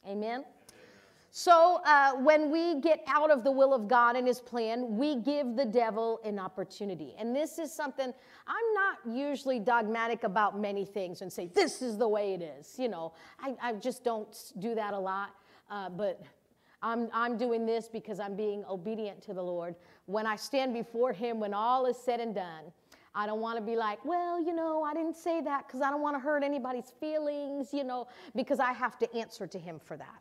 Amen. So, uh, when we get out of the will of God and His plan, we give the devil an opportunity. And this is something I'm not usually dogmatic about many things and say, this is the way it is. You know, I, I just don't do that a lot. Uh, but I'm, I'm doing this because I'm being obedient to the Lord. When I stand before Him, when all is said and done, I don't want to be like, well, you know, I didn't say that because I don't want to hurt anybody's feelings, you know, because I have to answer to Him for that.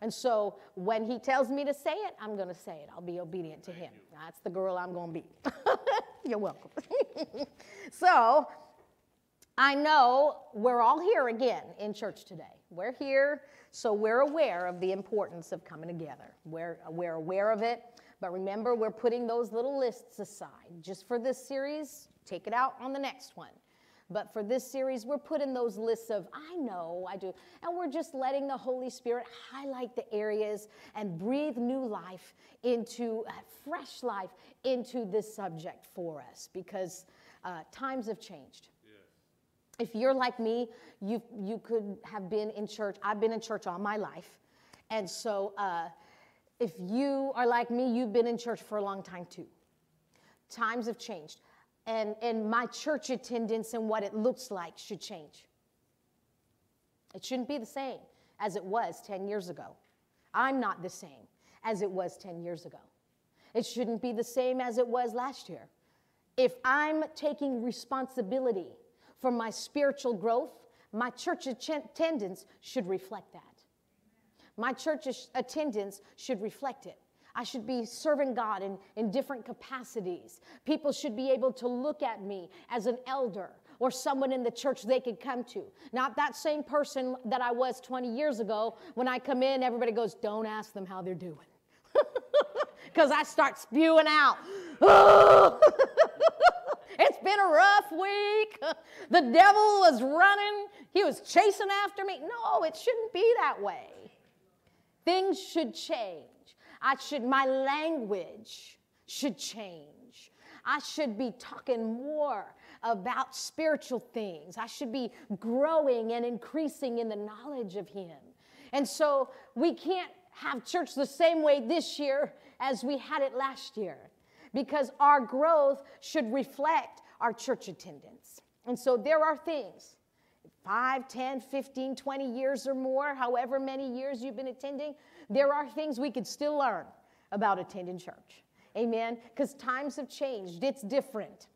And so when He tells me to say it, I'm going to say it. I'll be obedient to Him. That's the girl I'm going to be. You're welcome. so I know we're all here again in church today. We're here so we're aware of the importance of coming together. We're, we're aware of it. But remember, we're putting those little lists aside. Just for this series, take it out on the next one. But for this series, we're putting those lists of, I know, I do. And we're just letting the Holy Spirit highlight the areas and breathe new life into, uh, fresh life into this subject for us because uh, times have changed. If you're like me, you, you could have been in church. I've been in church all my life. And so uh, if you are like me, you've been in church for a long time too. Times have changed. And, and my church attendance and what it looks like should change. It shouldn't be the same as it was 10 years ago. I'm not the same as it was 10 years ago. It shouldn't be the same as it was last year. If I'm taking responsibility for my spiritual growth, my church attendance should reflect that. My church attendance should reflect it. I should be serving God in, in different capacities. People should be able to look at me as an elder or someone in the church they could come to. Not that same person that I was 20 years ago. When I come in, everybody goes, Don't ask them how they're doing. Because I start spewing out. it's been a rough week. The devil was running, he was chasing after me. No, it shouldn't be that way. Things should change. I should, my language should change. I should be talking more about spiritual things. I should be growing and increasing in the knowledge of Him. And so we can't have church the same way this year as we had it last year because our growth should reflect our church attendance. And so there are things 5, 10, 15, 20 years or more, however many years you've been attending, there are things we could still learn about attending church. Amen? Because times have changed, it's different.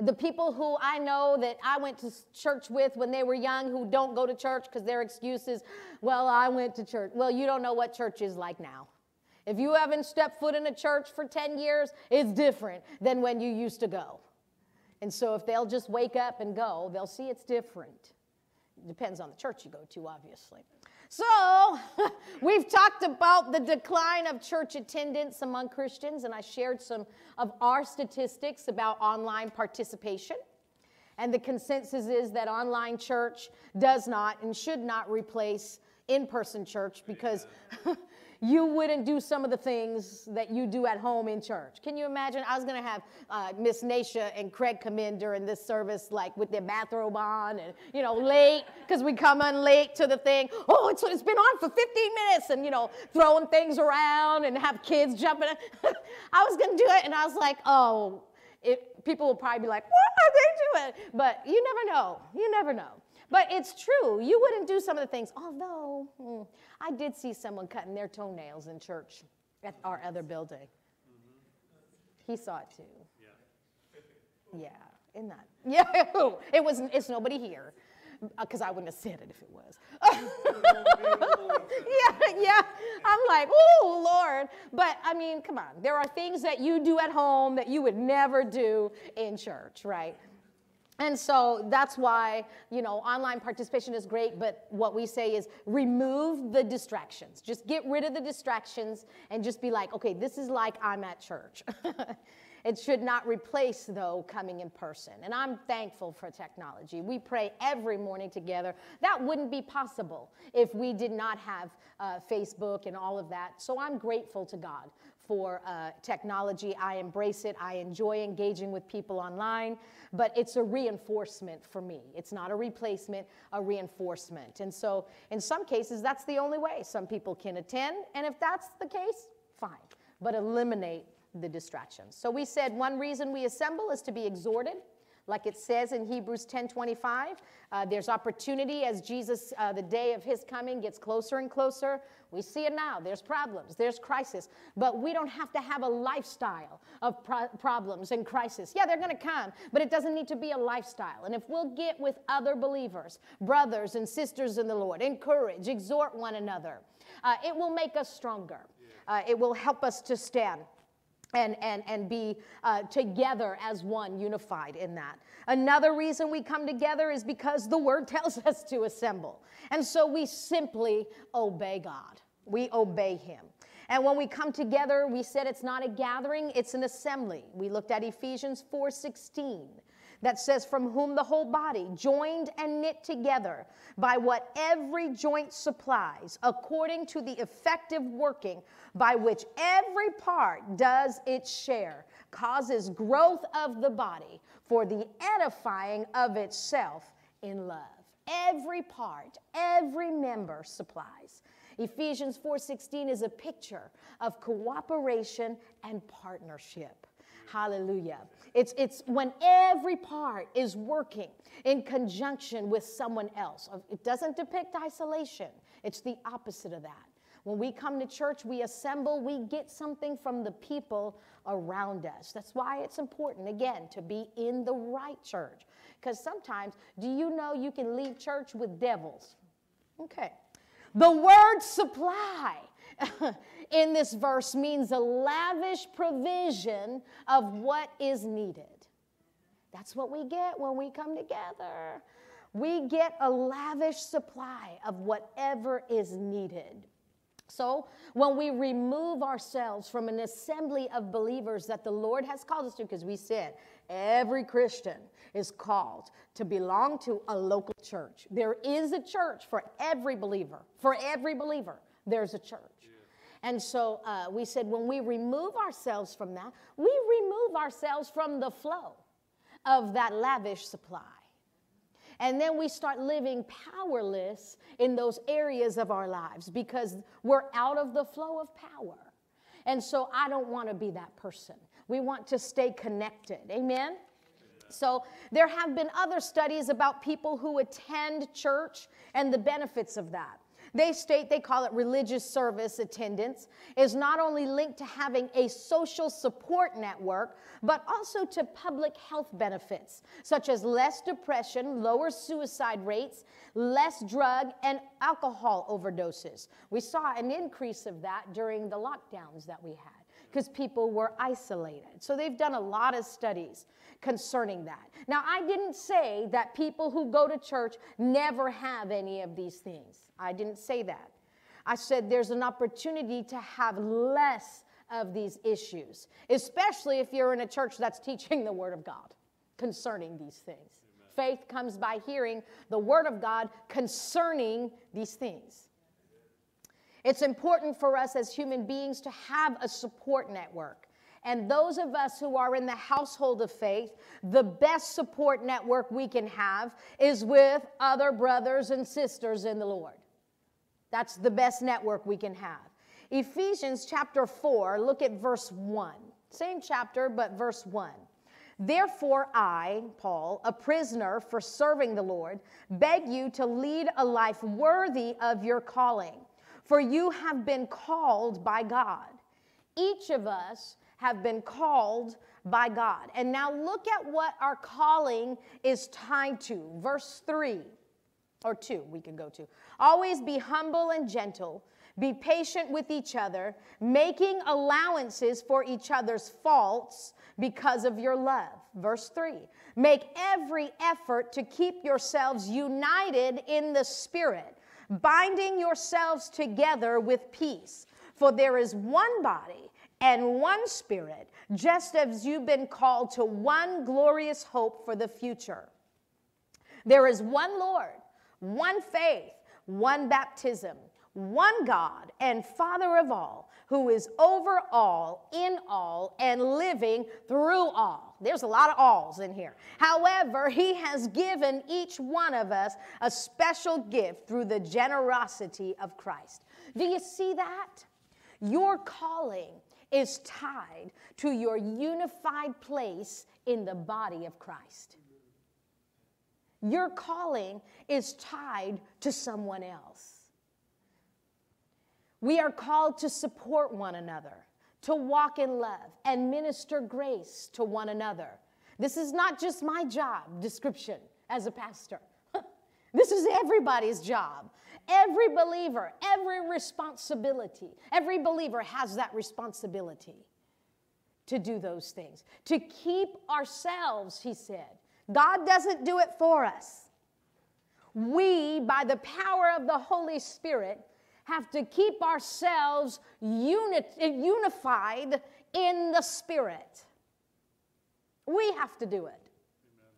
The people who I know that I went to church with when they were young who don't go to church because their excuse is, well, I went to church. Well, you don't know what church is like now. If you haven't stepped foot in a church for 10 years, it's different than when you used to go. And so if they'll just wake up and go, they'll see it's different. It depends on the church you go to, obviously. So, we've talked about the decline of church attendance among Christians, and I shared some of our statistics about online participation. And the consensus is that online church does not and should not replace in person church because you wouldn't do some of the things that you do at home in church. Can you imagine? I was going to have uh, Miss Nasha and Craig come in during this service, like with their bathrobe on and, you know, late, because we come in late to the thing. Oh, it's, it's been on for 15 minutes and, you know, throwing things around and have kids jumping. I was going to do it, and I was like, oh, it, people will probably be like, what are they doing? But you never know. You never know. But it's true. You wouldn't do some of the things, although hmm, I did see someone cutting their toenails in church at our other building. He saw it too. Yeah. Yeah. Isn't that? Yeah. It wasn't, it's nobody here because uh, I wouldn't have said it if it was. yeah, yeah. I'm like, oh, Lord. But I mean, come on. There are things that you do at home that you would never do in church, right? And so that's why, you know, online participation is great, but what we say is remove the distractions. Just get rid of the distractions and just be like, okay, this is like I'm at church. it should not replace, though, coming in person. And I'm thankful for technology. We pray every morning together. That wouldn't be possible if we did not have uh, Facebook and all of that. So I'm grateful to God for uh, technology. I embrace it. I enjoy engaging with people online, but it's a reinforcement for me. It's not a replacement, a reinforcement. And so, in some cases, that's the only way some people can attend. And if that's the case, fine. But eliminate the distractions. So, we said one reason we assemble is to be exhorted like it says in Hebrews 10:25. Uh, there's opportunity as Jesus, uh, the day of his coming, gets closer and closer. We see it now. There's problems, there's crisis, but we don't have to have a lifestyle of pro- problems and crisis. Yeah, they're going to come, but it doesn't need to be a lifestyle. And if we'll get with other believers, brothers and sisters in the Lord, encourage, exhort one another, uh, it will make us stronger. Uh, it will help us to stand and, and, and be uh, together as one, unified in that. Another reason we come together is because the word tells us to assemble. And so we simply obey God, we obey Him. And when we come together, we said it's not a gathering, it's an assembly. We looked at Ephesians 4:16 that says, From whom the whole body, joined and knit together by what every joint supplies, according to the effective working by which every part does its share, causes growth of the body for the edifying of itself in love. Every part, every member supplies. Ephesians 4:16 is a picture of cooperation and partnership. Hallelujah. It's, it's when every part is working in conjunction with someone else. It doesn't depict isolation, it's the opposite of that. When we come to church, we assemble, we get something from the people around us. That's why it's important, again, to be in the right church. Because sometimes, do you know you can leave church with devils? Okay. The word supply in this verse means a lavish provision of what is needed. That's what we get when we come together. We get a lavish supply of whatever is needed. So, when we remove ourselves from an assembly of believers that the Lord has called us to, because we said every Christian is called to belong to a local church. There is a church for every believer. For every believer, there's a church. And so uh, we said when we remove ourselves from that, we remove ourselves from the flow of that lavish supply. And then we start living powerless in those areas of our lives because we're out of the flow of power. And so I don't want to be that person. We want to stay connected. Amen? So, there have been other studies about people who attend church and the benefits of that. They state they call it religious service attendance is not only linked to having a social support network, but also to public health benefits, such as less depression, lower suicide rates, less drug and alcohol overdoses. We saw an increase of that during the lockdowns that we had because people were isolated. So they've done a lot of studies concerning that. Now, I didn't say that people who go to church never have any of these things. I didn't say that. I said there's an opportunity to have less of these issues, especially if you're in a church that's teaching the Word of God concerning these things. Amen. Faith comes by hearing the Word of God concerning these things. It's important for us as human beings to have a support network. And those of us who are in the household of faith, the best support network we can have is with other brothers and sisters in the Lord. That's the best network we can have. Ephesians chapter 4, look at verse 1. Same chapter, but verse 1. Therefore, I, Paul, a prisoner for serving the Lord, beg you to lead a life worthy of your calling, for you have been called by God. Each of us have been called by God. And now look at what our calling is tied to. Verse 3 or 2, we can go to. Always be humble and gentle. Be patient with each other, making allowances for each other's faults because of your love. Verse 3 Make every effort to keep yourselves united in the Spirit, binding yourselves together with peace. For there is one body and one Spirit, just as you've been called to one glorious hope for the future. There is one Lord, one faith, one baptism, one God and Father of all, who is over all, in all, and living through all. There's a lot of alls in here. However, He has given each one of us a special gift through the generosity of Christ. Do you see that? Your calling is tied to your unified place in the body of Christ. Your calling is tied to someone else. We are called to support one another, to walk in love, and minister grace to one another. This is not just my job description as a pastor. this is everybody's job. Every believer, every responsibility, every believer has that responsibility to do those things, to keep ourselves, he said. God doesn't do it for us. We, by the power of the Holy Spirit, have to keep ourselves uni- unified in the Spirit. We have to do it. Amen.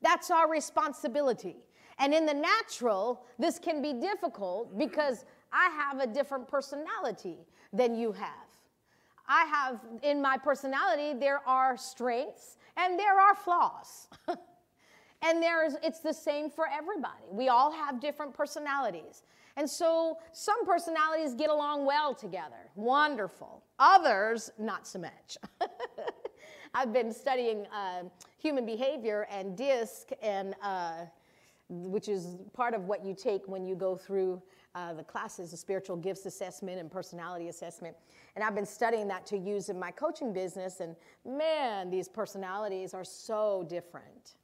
That's our responsibility. And in the natural, this can be difficult because I have a different personality than you have. I have, in my personality, there are strengths and there are flaws. and there is, it's the same for everybody. We all have different personalities. And so some personalities get along well together. Wonderful. Others, not so much. I've been studying uh, human behavior and DISC and uh, which is part of what you take when you go through uh, the classes, the spiritual gifts assessment and personality assessment. And I've been studying that to use in my coaching business. And man, these personalities are so different.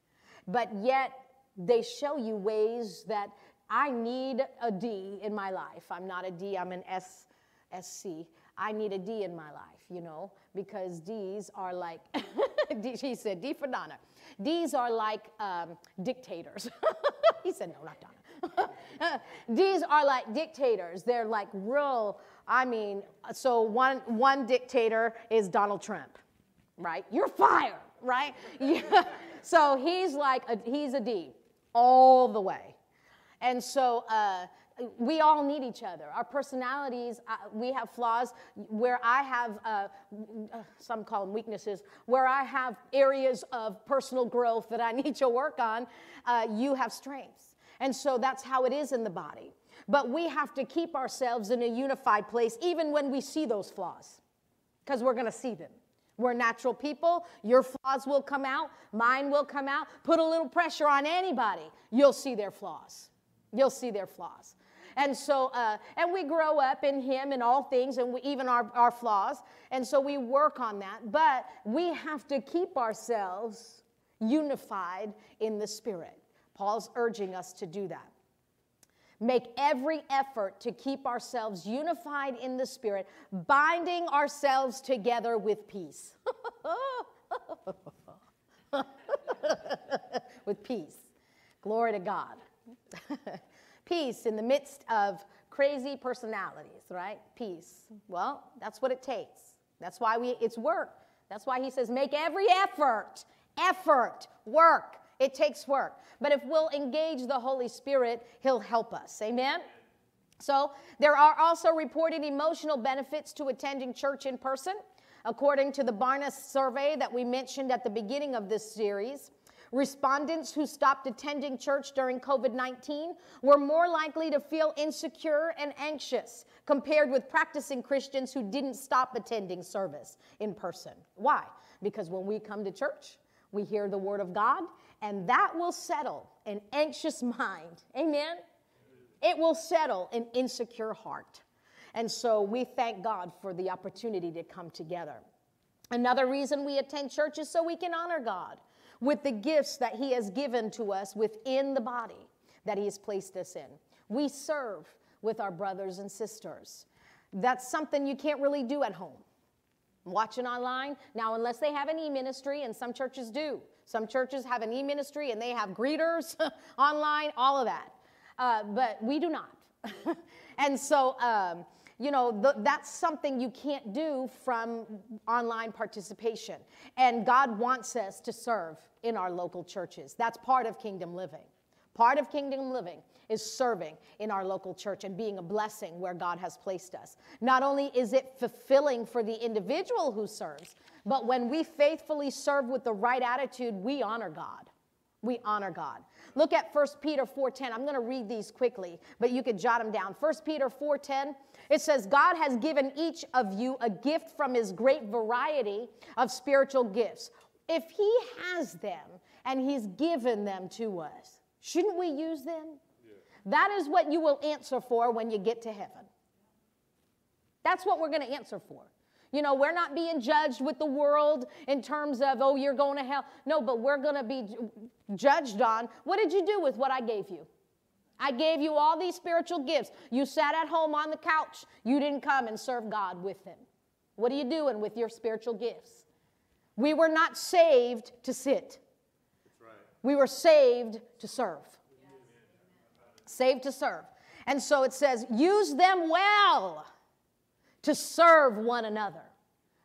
But yet, they show you ways that I need a D in my life. I'm not a D, I'm an S, SC. I need a D in my life, you know, because D's are like, D, she said, D for Donna. D's are like um, dictators. he said, no, not Donna. These are like dictators. They're like real, I mean, so one, one dictator is Donald Trump, right? You're fired, right? Yeah. So he's like, a, he's a D all the way. And so uh, we all need each other. Our personalities, uh, we have flaws where I have, uh, some call them weaknesses, where I have areas of personal growth that I need to work on. Uh, you have strengths. And so that's how it is in the body. But we have to keep ourselves in a unified place even when we see those flaws, because we're going to see them. We're natural people. Your flaws will come out, mine will come out. Put a little pressure on anybody, you'll see their flaws. You'll see their flaws. And so, uh, and we grow up in Him in all things, and we, even our, our flaws. And so we work on that. But we have to keep ourselves unified in the Spirit. Paul's urging us to do that. Make every effort to keep ourselves unified in the Spirit, binding ourselves together with peace. with peace. Glory to God. Peace in the midst of crazy personalities, right? Peace. Well, that's what it takes. That's why we it's work. That's why he says make every effort. Effort, work. It takes work. But if we'll engage the Holy Spirit, he'll help us. Amen. So, there are also reported emotional benefits to attending church in person. According to the Barna survey that we mentioned at the beginning of this series, Respondents who stopped attending church during COVID 19 were more likely to feel insecure and anxious compared with practicing Christians who didn't stop attending service in person. Why? Because when we come to church, we hear the word of God, and that will settle an anxious mind. Amen? It will settle an insecure heart. And so we thank God for the opportunity to come together. Another reason we attend church is so we can honor God with the gifts that He has given to us within the body that He has placed us in. We serve with our brothers and sisters. That's something you can't really do at home. Watching online, now, unless they have an e ministry, and some churches do. Some churches have an e ministry and they have greeters online, all of that. Uh, but we do not. and so, um, you know, the, that's something you can't do from online participation. And God wants us to serve in our local churches. That's part of kingdom living. Part of kingdom living is serving in our local church and being a blessing where God has placed us. Not only is it fulfilling for the individual who serves, but when we faithfully serve with the right attitude, we honor God. We honor God. Look at 1 Peter 4:10. I'm going to read these quickly, but you could jot them down. 1 Peter 4:10. It says, "God has given each of you a gift from his great variety of spiritual gifts. If he has them and he's given them to us, shouldn't we use them? Yeah. That is what you will answer for when you get to heaven. That's what we're going to answer for. You know, we're not being judged with the world in terms of, oh, you're going to hell. No, but we're going to be judged on what did you do with what I gave you? I gave you all these spiritual gifts. You sat at home on the couch. You didn't come and serve God with them. What are you doing with your spiritual gifts? We were not saved to sit. Right. We were saved to serve. Saved to serve. And so it says, use them well to serve one another.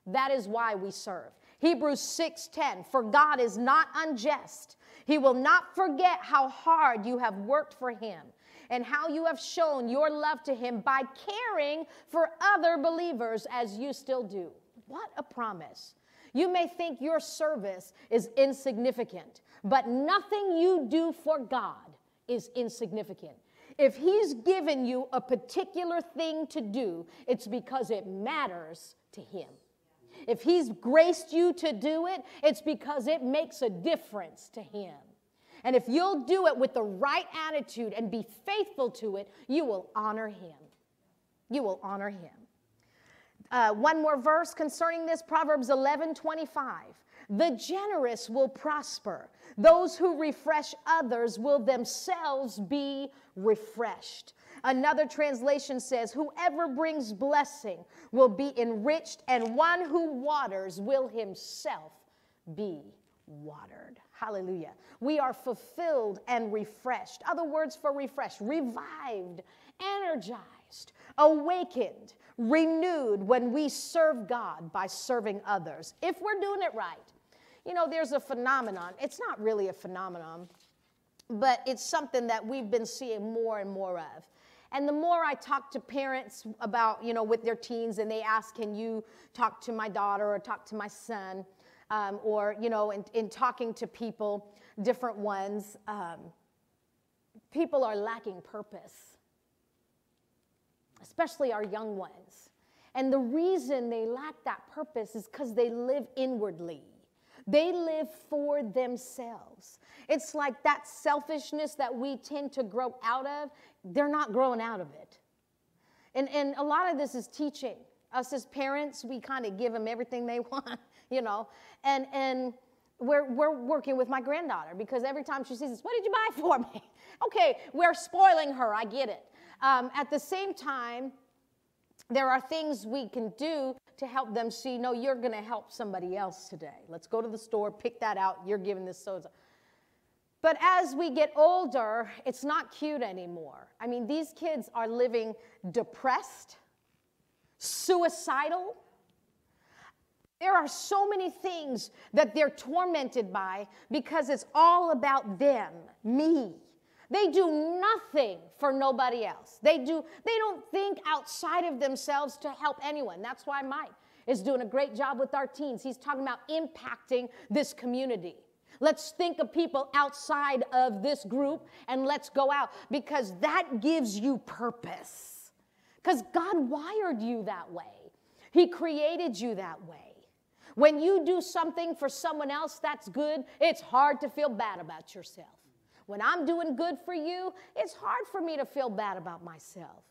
That is why we serve. Hebrews 6:10 For God is not unjust. He will not forget how hard you have worked for him and how you have shown your love to him by caring for other believers as you still do. What a promise. You may think your service is insignificant, but nothing you do for God is insignificant. If He's given you a particular thing to do, it's because it matters to Him. If He's graced you to do it, it's because it makes a difference to Him. And if you'll do it with the right attitude and be faithful to it, you will honor him. You will honor him. Uh, one more verse concerning this Proverbs 11 25. The generous will prosper. Those who refresh others will themselves be refreshed. Another translation says, Whoever brings blessing will be enriched, and one who waters will himself be watered. Hallelujah. We are fulfilled and refreshed. Other words for refreshed, revived, energized, awakened, renewed when we serve God by serving others. If we're doing it right. You know, there's a phenomenon. It's not really a phenomenon, but it's something that we've been seeing more and more of. And the more I talk to parents about, you know, with their teens and they ask, can you talk to my daughter or talk to my son? Um, or, you know, in, in, talking to people, different ones, um, people are lacking purpose, especially our young ones. And the reason they lack that purpose is because they live inwardly. They live for themselves. It's like that selfishness that we tend to grow out of, they're not growing out of it. And, and a lot of this is teaching. Us as parents, we kind of give them everything they want, you know. And, and we're, we're working with my granddaughter because every time she sees us, what did you buy for me? okay, we're spoiling her, I get it. Um, at the same time, there are things we can do to help them see no, you're going to help somebody else today. Let's go to the store, pick that out, you're giving this so but as we get older, it's not cute anymore. I mean, these kids are living depressed, suicidal. There are so many things that they're tormented by because it's all about them, me. They do nothing for nobody else. They do they don't think outside of themselves to help anyone. That's why Mike is doing a great job with our teens. He's talking about impacting this community. Let's think of people outside of this group and let's go out because that gives you purpose. Because God wired you that way, He created you that way. When you do something for someone else that's good, it's hard to feel bad about yourself. When I'm doing good for you, it's hard for me to feel bad about myself.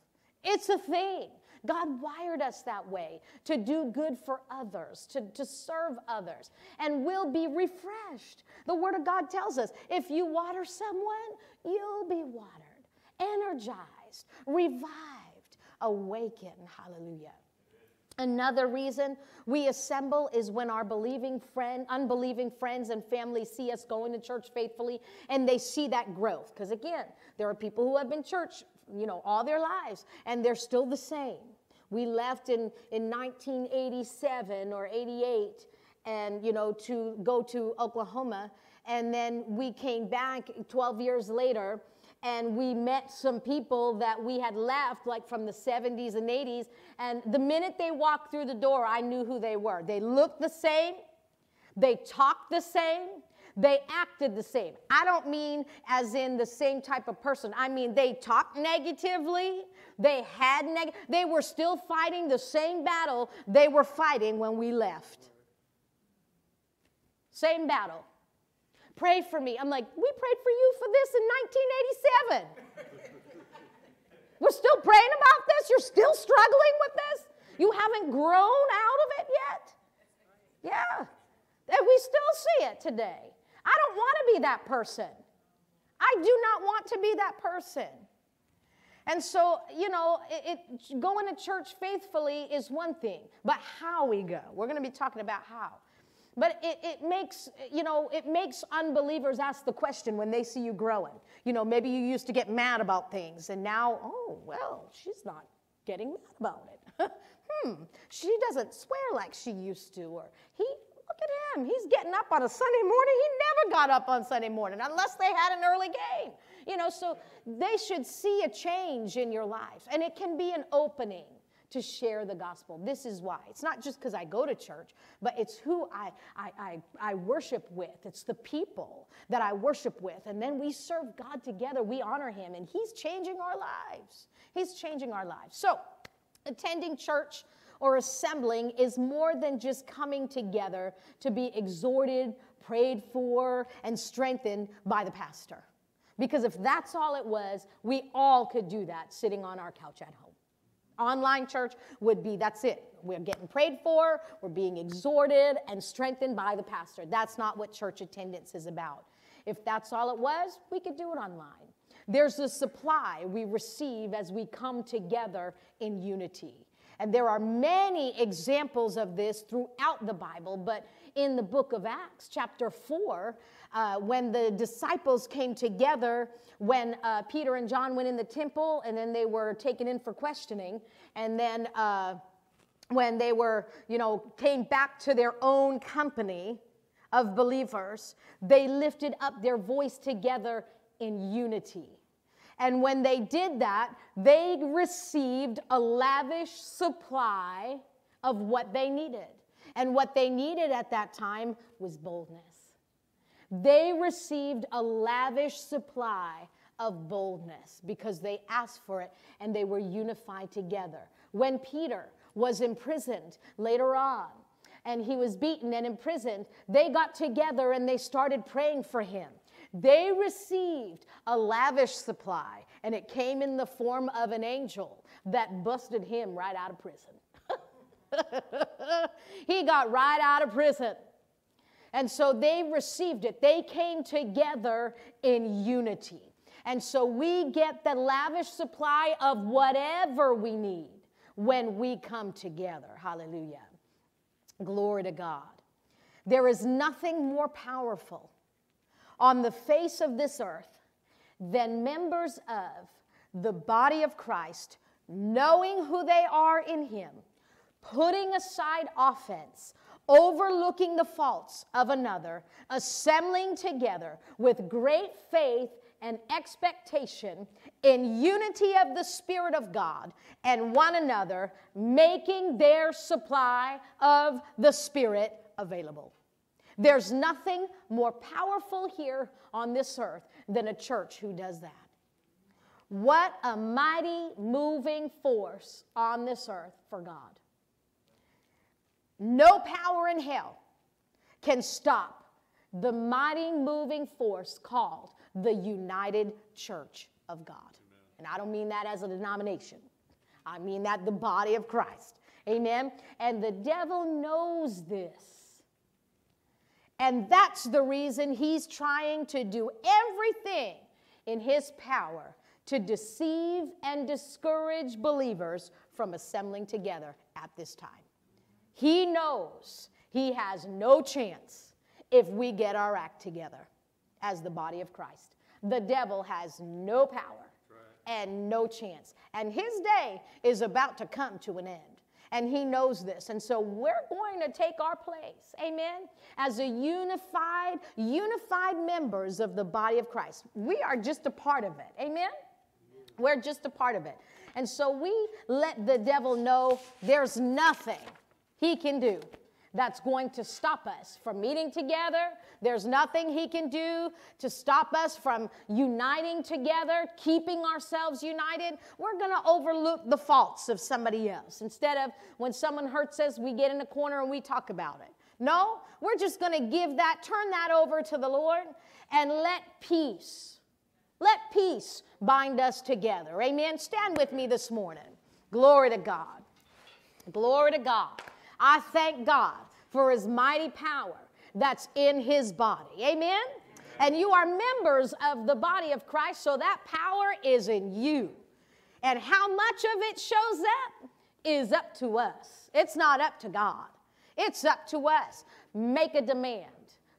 It's a thing. God wired us that way to do good for others, to, to serve others, and we'll be refreshed. The Word of God tells us if you water someone, you'll be watered, energized, revived, awakened. Hallelujah. Another reason we assemble is when our believing friend, unbelieving friends and family see us going to church faithfully and they see that growth. Because again, there are people who have been church, you know, all their lives and they're still the same. We left in, in 1987 or 88 and, you know, to go to Oklahoma. And then we came back 12 years later and we met some people that we had left like from the 70s and 80s and the minute they walked through the door i knew who they were. They looked the same. They talked the same. They acted the same. I don't mean as in the same type of person. I mean they talked negatively they had neg- they were still fighting the same battle they were fighting when we left same battle Pray for me. I'm like, we prayed for you for this in 1987. We're still praying about this. You're still struggling with this. You haven't grown out of it yet. Yeah. And we still see it today. I don't want to be that person. I do not want to be that person. And so, you know, it, it, going to church faithfully is one thing, but how we go. We're going to be talking about how. But it, it makes, you know, it makes unbelievers ask the question when they see you growing. You know, maybe you used to get mad about things, and now, oh, well, she's not getting mad about it. hmm, she doesn't swear like she used to. Or he, look at him, he's getting up on a Sunday morning. He never got up on Sunday morning unless they had an early game. You know, so they should see a change in your life, and it can be an opening to share the gospel. This is why. It's not just because I go to church, but it's who I, I, I, I, worship with. It's the people that I worship with. And then we serve God together. We honor Him, and He's changing our lives. He's changing our lives. So, attending church or assembling is more than just coming together to be exhorted, prayed for, and strengthened by the pastor. Because if that's all it was, we all could do that sitting on our couch at home. Online church would be that's it. We're getting prayed for, we're being exhorted and strengthened by the pastor. That's not what church attendance is about. If that's all it was, we could do it online. There's a supply we receive as we come together in unity. And there are many examples of this throughout the Bible, but in the book of Acts, chapter 4, uh, when the disciples came together, when uh, Peter and John went in the temple and then they were taken in for questioning, and then uh, when they were, you know, came back to their own company of believers, they lifted up their voice together in unity. And when they did that, they received a lavish supply of what they needed. And what they needed at that time was boldness. They received a lavish supply of boldness because they asked for it and they were unified together. When Peter was imprisoned later on, and he was beaten and imprisoned, they got together and they started praying for him. They received a lavish supply, and it came in the form of an angel that busted him right out of prison. he got right out of prison. And so they received it. They came together in unity. And so we get the lavish supply of whatever we need when we come together. Hallelujah. Glory to God. There is nothing more powerful on the face of this earth than members of the body of Christ knowing who they are in Him putting aside offense, overlooking the faults of another, assembling together with great faith and expectation in unity of the Spirit of God and one another, making their supply of the Spirit available. There's nothing more powerful here on this earth than a church who does that. What a mighty moving force on this earth for God. No power in hell can stop the mighty moving force called the United Church of God. And I don't mean that as a denomination, I mean that the body of Christ. Amen. And the devil knows this. And that's the reason he's trying to do everything in his power to deceive and discourage believers from assembling together at this time. He knows he has no chance if we get our act together as the body of Christ. The devil has no power and no chance. And his day is about to come to an end. And he knows this. And so we're going to take our place, amen, as a unified, unified members of the body of Christ. We are just a part of it, amen? We're just a part of it. And so we let the devil know there's nothing he can do that's going to stop us from meeting together. There's nothing he can do to stop us from uniting together, keeping ourselves united. We're going to overlook the faults of somebody else. Instead of when someone hurts us, we get in a corner and we talk about it. No, we're just going to give that, turn that over to the Lord and let peace, let peace bind us together. Amen. Stand with me this morning. Glory to God. Glory to God. I thank God for his mighty power that's in his body. Amen? And you are members of the body of Christ, so that power is in you. And how much of it shows up is up to us. It's not up to God, it's up to us. Make a demand.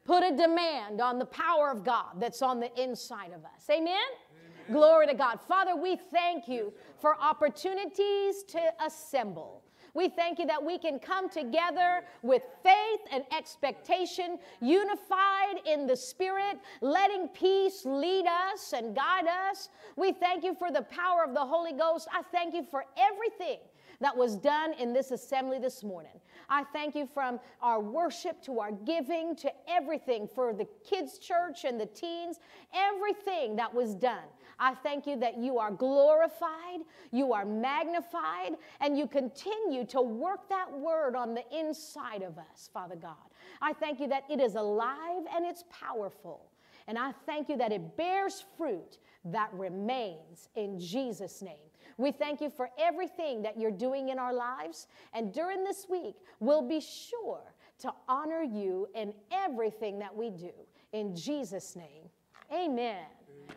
Put a demand on the power of God that's on the inside of us. Amen? Amen? Glory to God. Father, we thank you for opportunities to assemble. We thank you that we can come together with faith and expectation, unified in the Spirit, letting peace lead us and guide us. We thank you for the power of the Holy Ghost. I thank you for everything that was done in this assembly this morning. I thank you from our worship to our giving to everything for the kids' church and the teens, everything that was done. I thank you that you are glorified, you are magnified, and you continue to work that word on the inside of us, Father God. I thank you that it is alive and it's powerful. And I thank you that it bears fruit that remains in Jesus' name. We thank you for everything that you're doing in our lives. And during this week, we'll be sure to honor you in everything that we do. In Jesus' name, amen.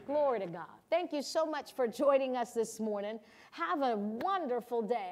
Glory to God. Thank you so much for joining us this morning. Have a wonderful day.